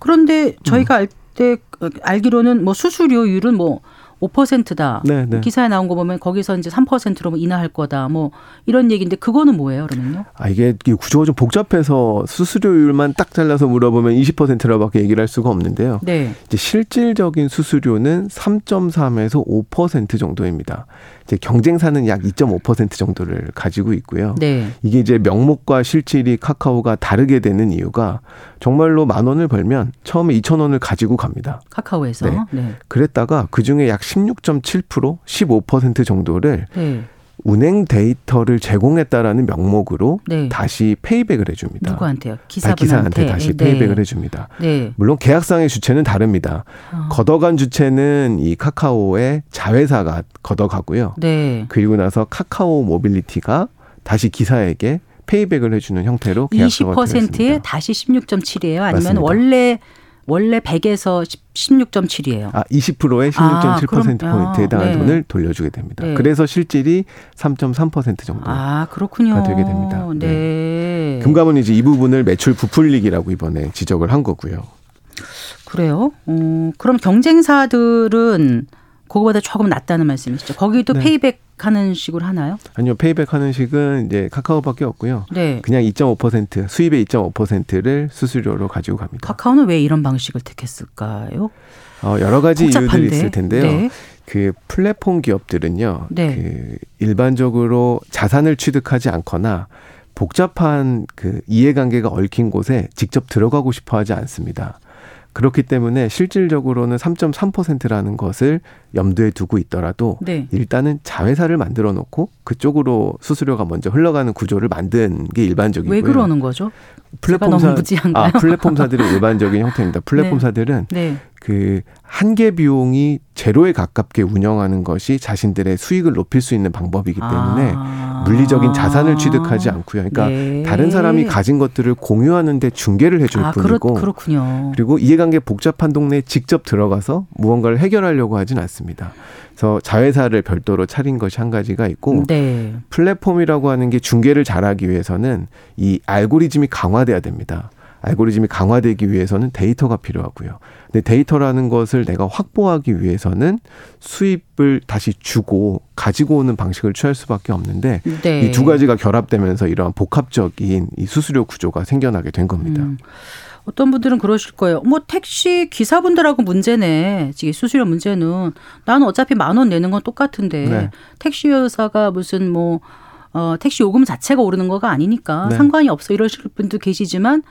그런데 저희가 음. 알때 알기로는 뭐 수수료율은 뭐 5%다. 네, 네. 기사에 나온 거 보면 거기서 이제 3%로 뭐 인하할 거다. 뭐 이런 얘기인데 그거는 뭐예요, 그러면요? 아, 이게 구조가 좀 복잡해서 수수료율만 딱 잘라서 물어보면 20%라고밖에 얘기를 할 수가 없는데요. 네. 이제 실질적인 수수료는 3.3에서 5% 정도입니다. 이제 경쟁사는 약 2.5% 정도를 가지고 있고요. 네. 이게 이제 명목과 실질이 카카오가 다르게 되는 이유가 정말로 만 원을 벌면 처음에 2천 원을 가지고 갑니다. 카카오에서. 네. 네. 그랬다가 그 중에 약16.7% 15% 정도를 네. 운행 데이터를 제공했다라는 명목으로 네. 다시 payback을 해줍니다. 누구한테요? 기사분한테. 기사한테 다시 네. payback을 해줍니다. 네. 물론 계약상의 주체는 다릅니다. 어. 걷어간 주체는 이 카카오의 자회사가 걷어가고요. 네. 그리고 나서 카카오 모빌리티가 다시 기사에게 payback을 해주는 형태로 계약서가 20%에 다시 16.7이에요. 아니면 맞습니다. 원래 원래 100에서 16.7이에요. 아, 20%에 16.7% 아, 포인트에 해당하는 네. 돈을 돌려주게 됩니다. 네. 그래서 실질이 3.3% 정도가 아, 그렇군요. 되게 됩니다. 네. 네. 금감원은 이제 이 부분을 매출 부풀리기라고 이번에 지적을 한 거고요. 그래요? 음, 그럼 경쟁사들은 그거보다 조금 낫다는 말씀이시죠? 거기도 네. payback 하는 식으로 하나요? 아니요, 페이백 하는 식은 이제 카카오밖에 없고요. 네. 그냥 2.5% 수입의 2.5%를 수수료로 가지고 갑니다. 카카오는 왜 이런 방식을 택했을까요? 어, 여러 가지 복잡한데? 이유들이 있을 텐데요. 네. 그 플랫폼 기업들은요. 네. 그 일반적으로 자산을 취득하지 않거나 복잡한 그 이해관계가 얽힌 곳에 직접 들어가고 싶어 하지 않습니다. 그렇기 때문에 실질적으로는 3.3%라는 것을 염두에 두고 있더라도 네. 일단은 자회사를 만들어 놓고 그쪽으로 수수료가 먼저 흘러가는 구조를 만든 게 일반적이고요. 왜 그러는 거죠? 플랫폼사 아 플랫폼사들의 일반적인 형태입니다. 플랫폼사들은 네. 네. 그 한계 비용이 제로에 가깝게 운영하는 것이 자신들의 수익을 높일 수 있는 방법이기 때문에 아. 물리적인 자산을 취득하지 않고요. 그러니까 네. 다른 사람이 가진 것들을 공유하는데 중개를 해줄 아, 뿐이고 그렇, 그렇 군요. 그리고 이해관계 복잡한 동네에 직접 들어가서 무언가를 해결하려고 하진 않습니다. 그래서 자회사를 별도로 차린 것이 한 가지가 있고 네. 플랫폼이라고 하는 게 중개를 잘하기 위해서는 이 알고리즘이 강화돼야 됩니다. 알고리즘이 강화되기 위해서는 데이터가 필요하고요. 근데 데이터라는 것을 내가 확보하기 위해서는 수입을 다시 주고 가지고 오는 방식을 취할 수밖에 없는데 네. 이 두 가지가 결합되면서 이러한 복합적인 이 수수료 구조가 생겨나게 된 겁니다. 음. 어떤 분들은 그러실 거예요. 뭐 택시 기사분들하고 문제네. 지금 수수료 문제는 나는 어차피 만 원 내는 건 똑같은데 네. 택시 회사가 무슨 뭐 어, 택시 요금 자체가 오르는 거가 아니니까 네. 상관이 없어 이러실 분도 계시지만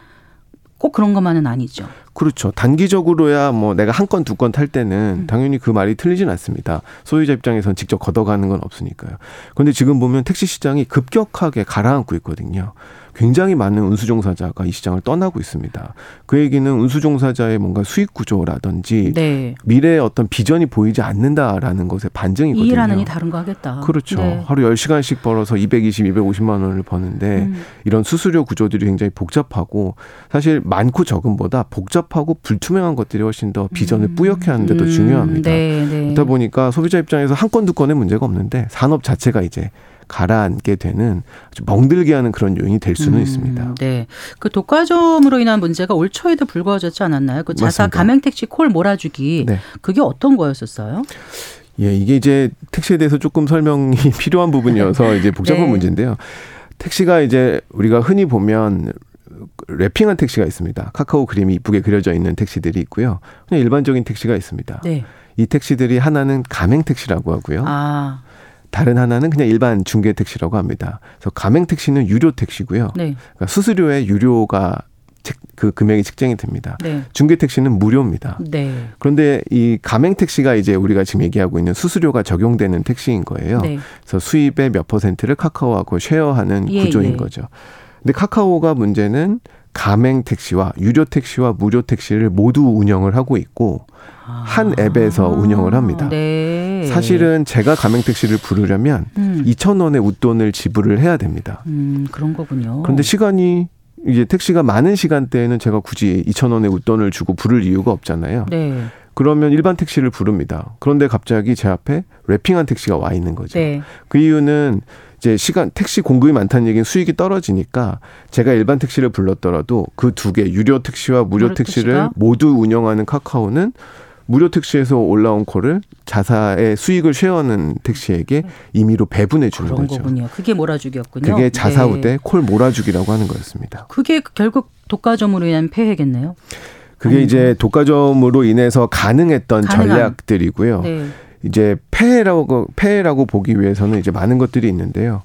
꼭 그런 것만은 아니죠. 그렇죠. 단기적으로야 뭐 내가 한 건 두 건 탈 때는 음. 당연히 그 말이 틀리진 않습니다. 소유자 입장에서는 직접 걷어가는 건 없으니까요. 그런데 지금 보면 택시 시장이 급격하게 가라앉고 있거든요. 굉장히 많은 운수종사자가 이 시장을 떠나고 있습니다. 그 얘기는 운수종사자의 뭔가 수익 구조라든지 네. 미래의 어떤 비전이 보이지 않는다라는 것에 반증이거든요. 일하는 이 다른 거 하겠다. 그렇죠. 네. 하루 10시간씩 벌어서 220, 250만 원을 버는데 음. 이런 수수료 구조들이 굉장히 복잡하고 사실 많고 적음보다 복잡하고 불투명한 것들이 훨씬 더 비전을 음. 뿌옇게 하는 데도 음. 중요합니다. 네, 네. 그러다 보니까 소비자 입장에서 한 건 두 건의 문제가 없는데 산업 자체가 이제 가라앉게 되는 아주 멍들게 하는 그런 요인이 될 수는 음, 있습니다. 네. 그 독과점으로 인한 문제가 올 초에도 불거졌지 않았나요? 그 자사 가맹 택시 콜 몰아주기. 네. 그게 어떤 거였었어요? 예, 이게 이제 택시에 대해서 조금 설명이 필요한 부분이어서 이제 복잡한 네. 문제인데요. 택시가 이제 우리가 흔히 보면 랩핑한 택시가 있습니다. 카카오 그림이 이쁘게 그려져 있는 택시들이 있고요. 그냥 일반적인 택시가 있습니다. 네. 이 택시들이 하나는 가맹 택시라고 하고요. 아. 다른 하나는 그냥 일반 중개 택시라고 합니다. 그래서 가맹 택시는 유료 택시고요. 네. 그러니까 수수료에 유료가 그 금액이 책정이 됩니다. 네. 중개 택시는 무료입니다. 네. 그런데 이 가맹 택시가 이제 우리가 지금 얘기하고 있는 수수료가 적용되는 택시인 거예요. 네. 그래서 수입의 몇 퍼센트를 카카오하고 쉐어하는 예, 구조인 예. 거죠. 근데 카카오가 문제는 가맹 택시와 유료 택시와 무료 택시를 모두 운영을 하고 있고 한 앱에서 운영을 합니다. 네. 네. 사실은 제가 가맹택 시를 부르려면 음. 2천 원의 웃돈을 지불을 해야 됩니다. 음, 그런 거군요. 그런데 시간이 이제 택시가 많은 시간대에는 제가 굳이 2천 원의 웃돈을 주고 부를 이유가 없잖아요. 네. 그러면 일반 택시를 부릅니다. 그런데 갑자기 제 앞에 랩핑한 택시가 와 있는 거죠. 네. 그 이유는 이제 시간 택시 공급이 많다는 얘기는 수익이 떨어지니까 제가 일반 택시를 불렀더라도 그 두 개 유료 택시와 무료 택시를 택시가? 모두 운영하는 카카오는 무료 택시에서 올라온 콜을 자사의 수익을 쉐어하는 택시에게 임의로 배분해 주는 그런 거죠. 거군요. 그게 몰아주기였군요. 그게 자사 우대 네. 콜 몰아주기라고 하는 거였습니다. 그게 결국 독과점으로 인한 폐해겠네요. 그게 아니면. 이제 독과점으로 인해서 가능했던 가능한. 전략들이고요. 네. 이제 폐해라고 폐해라고 보기 위해서는 이제 많은 것들이 있는데요.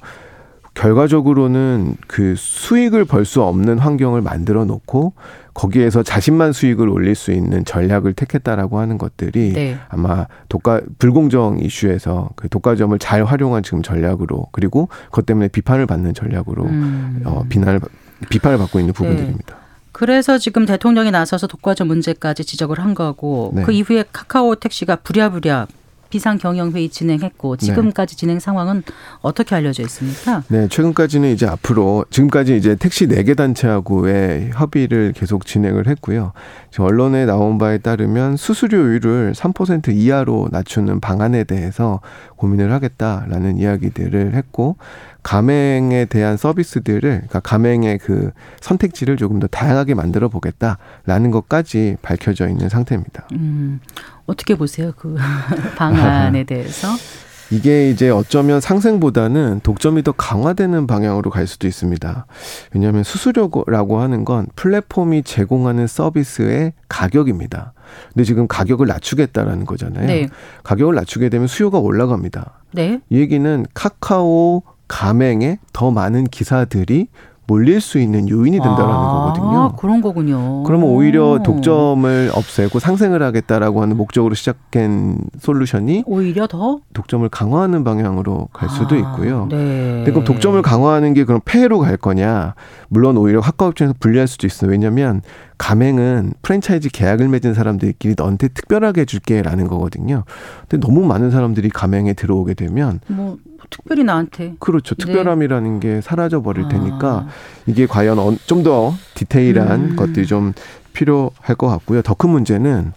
결과적으로는 그 수익을 벌 수 없는 환경을 만들어 놓고 거기에서 자신만 수익을 올릴 수 있는 전략을 택했다라고 하는 것들이 네. 아마 독가 불공정 이슈에서 그 독과점을 잘 활용한 지금 전략으로 그리고 그것 때문에 비판을 받는 전략으로 음. 어, 비난을 비판을 받고 있는 부분들입니다. 네. 그래서 지금 대통령이 나서서 독과점 문제까지 지적을 한 거고 네. 그 이후에 카카오 택시가 부랴부랴 비상 경영 회의 진행했고 네. 지금까지 네. 진행 상황은 어떻게 알려져 있습니까? 네, 최근까지는 이제 앞으로 지금까지 이제 택시 네 개 단체하고의 협의를 계속 진행을 했고요. 지금 언론에 나온 바에 따르면 수수료율을 3% 이하로 낮추는 방안에 대해서 고민을 하겠다라는 이야기들을 했고 가맹에 대한 서비스들을 그러니까 가맹의 그 선택지를 조금 더 다양하게 만들어 보겠다라는 것까지 밝혀져 있는 상태입니다. 음, 어떻게 보세요 그 방안에 대해서? 이게 이제 어쩌면 상생보다는 독점이 더 강화되는 방향으로 갈 수도 있습니다. 왜냐하면 수수료라고 하는 건 플랫폼이 제공하는 서비스의 가격입니다. 근데 지금 가격을 낮추겠다라는 거잖아요. 네. 가격을 낮추게 되면 수요가 올라갑니다. 네. 이 얘기는 카카오 가맹에 더 많은 기사들이 몰릴 수 있는 요인이 된다라는 아, 거거든요. 그런 거군요. 그러면 오히려 독점을 없애고 상생을 하겠다라고 하는 목적으로 시작된 솔루션이 오히려 더 독점을 강화하는 방향으로 갈 수도 아, 있고요. 네. 근데 그럼 독점을 강화하는 게 그럼 폐해로 갈 거냐? 물론 오히려 카카오 입장에서 불리할 수도 있어요. 왜냐하면 가맹은 프랜차이즈 계약을 맺은 사람들끼리 너한테 특별하게 해줄게라는 거거든요. 근데 너무 많은 사람들이 가맹에 들어오게 되면 뭐 특별히 나한테. 그렇죠. 네. 특별함이라는 게 사라져 버릴 아. 테니까 이게 과연 어, 좀더 디테일한 음. 것들이 좀 필요할 것 같고요. 더 큰 문제는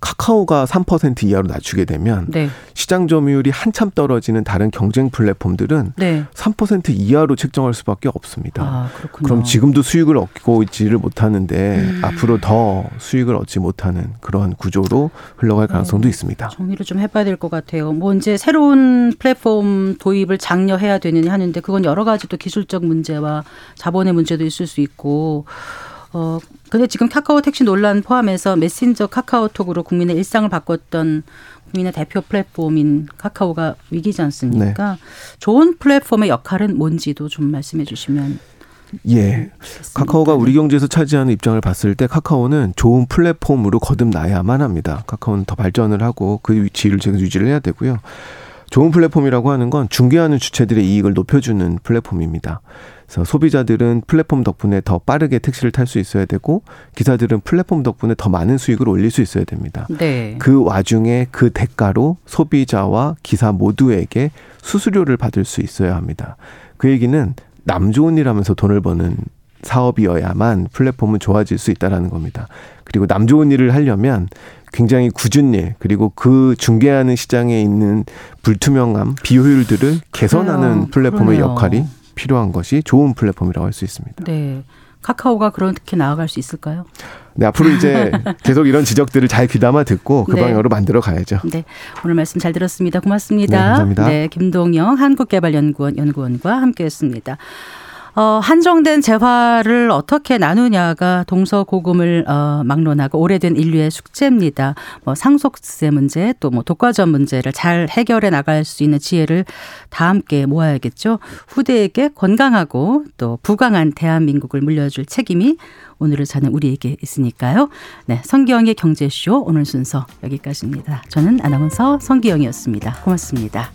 카카오가 3% 이하로 낮추게 되면 네. 시장 점유율이 한참 떨어지는 다른 경쟁 플랫폼들은 네. 3% 이하로 책정할 수밖에 없습니다. 아, 그럼 지금도 수익을 얻고 있지를 못하는데 음. 앞으로 더 수익을 얻지 못하는 그러한 구조로 흘러갈 가능성도 어, 있습니다. 정리를 좀 해봐야 될 것 같아요. 뭐 이제 새로운 플랫폼 도입을 장려해야 되느냐 하는데 그건 여러 가지 또 기술적 문제와 자본의 문제도 있을 수 있고 어, 근데 지금 카카오 택시 논란 포함해서 메신저 카카오톡으로 국민의 일상을 바꿨던 국민의 대표 플랫폼인 카카오가 위기지 않습니까? 네. 좋은 플랫폼의 역할은 뭔지도 좀 말씀해 주시면. 예. 카카오가 우리 경제에서 차지하는 입장을 봤을 때 카카오는 좋은 플랫폼으로 거듭나야만 합니다. 카카오는 더 발전을 하고 그 위치를 제가 유지를 해야 되고요. 좋은 플랫폼이라고 하는 건 중개하는 주체들의 이익을 높여주는 플랫폼입니다. 그래서 소비자들은 플랫폼 덕분에 더 빠르게 택시를 탈 수 있어야 되고 기사들은 플랫폼 덕분에 더 많은 수익을 올릴 수 있어야 됩니다. 네. 그 와중에 그 대가로 소비자와 기사 모두에게 수수료를 받을 수 있어야 합니다. 그 얘기는 남 좋은 일 하면서 돈을 버는 사업이어야만 플랫폼은 좋아질 수 있다라는 겁니다. 그리고 남 좋은 일을 하려면 굉장히 굳은 일 그리고 그 중개하는 시장에 있는 불투명함 비효율들을 개선하는 그래요. 플랫폼의 그러네요. 역할이 필요한 것이 좋은 플랫폼이라고 할 수 있습니다. 네. 카카오가 그렇게 나아갈 수 있을까요? 네, 앞으로 이제 계속 이런 지적들을 잘 귀담아 듣고 그 네. 방향으로 만들어 가야죠. 네. 오늘 말씀 잘 들었습니다. 고맙습니다. 네, 감사합니다. 네, 김동영 한국개발연구원 연구원과 함께 했습니다. 어, 한정된 재화를 어떻게 나누냐가 동서고금을 어, 막론하고 오래된 인류의 숙제입니다. 뭐 상속세 문제 또 뭐 독과점 문제를 잘 해결해 나갈 수 있는 지혜를 다 함께 모아야겠죠. 후대에게 건강하고 또 부강한 대한민국을 물려줄 책임이 오늘을 사는 우리에게 있으니까요. 네, 성기영의 경제쇼 오늘 순서 여기까지입니다. 저는 아나운서 성기영이었습니다. 고맙습니다.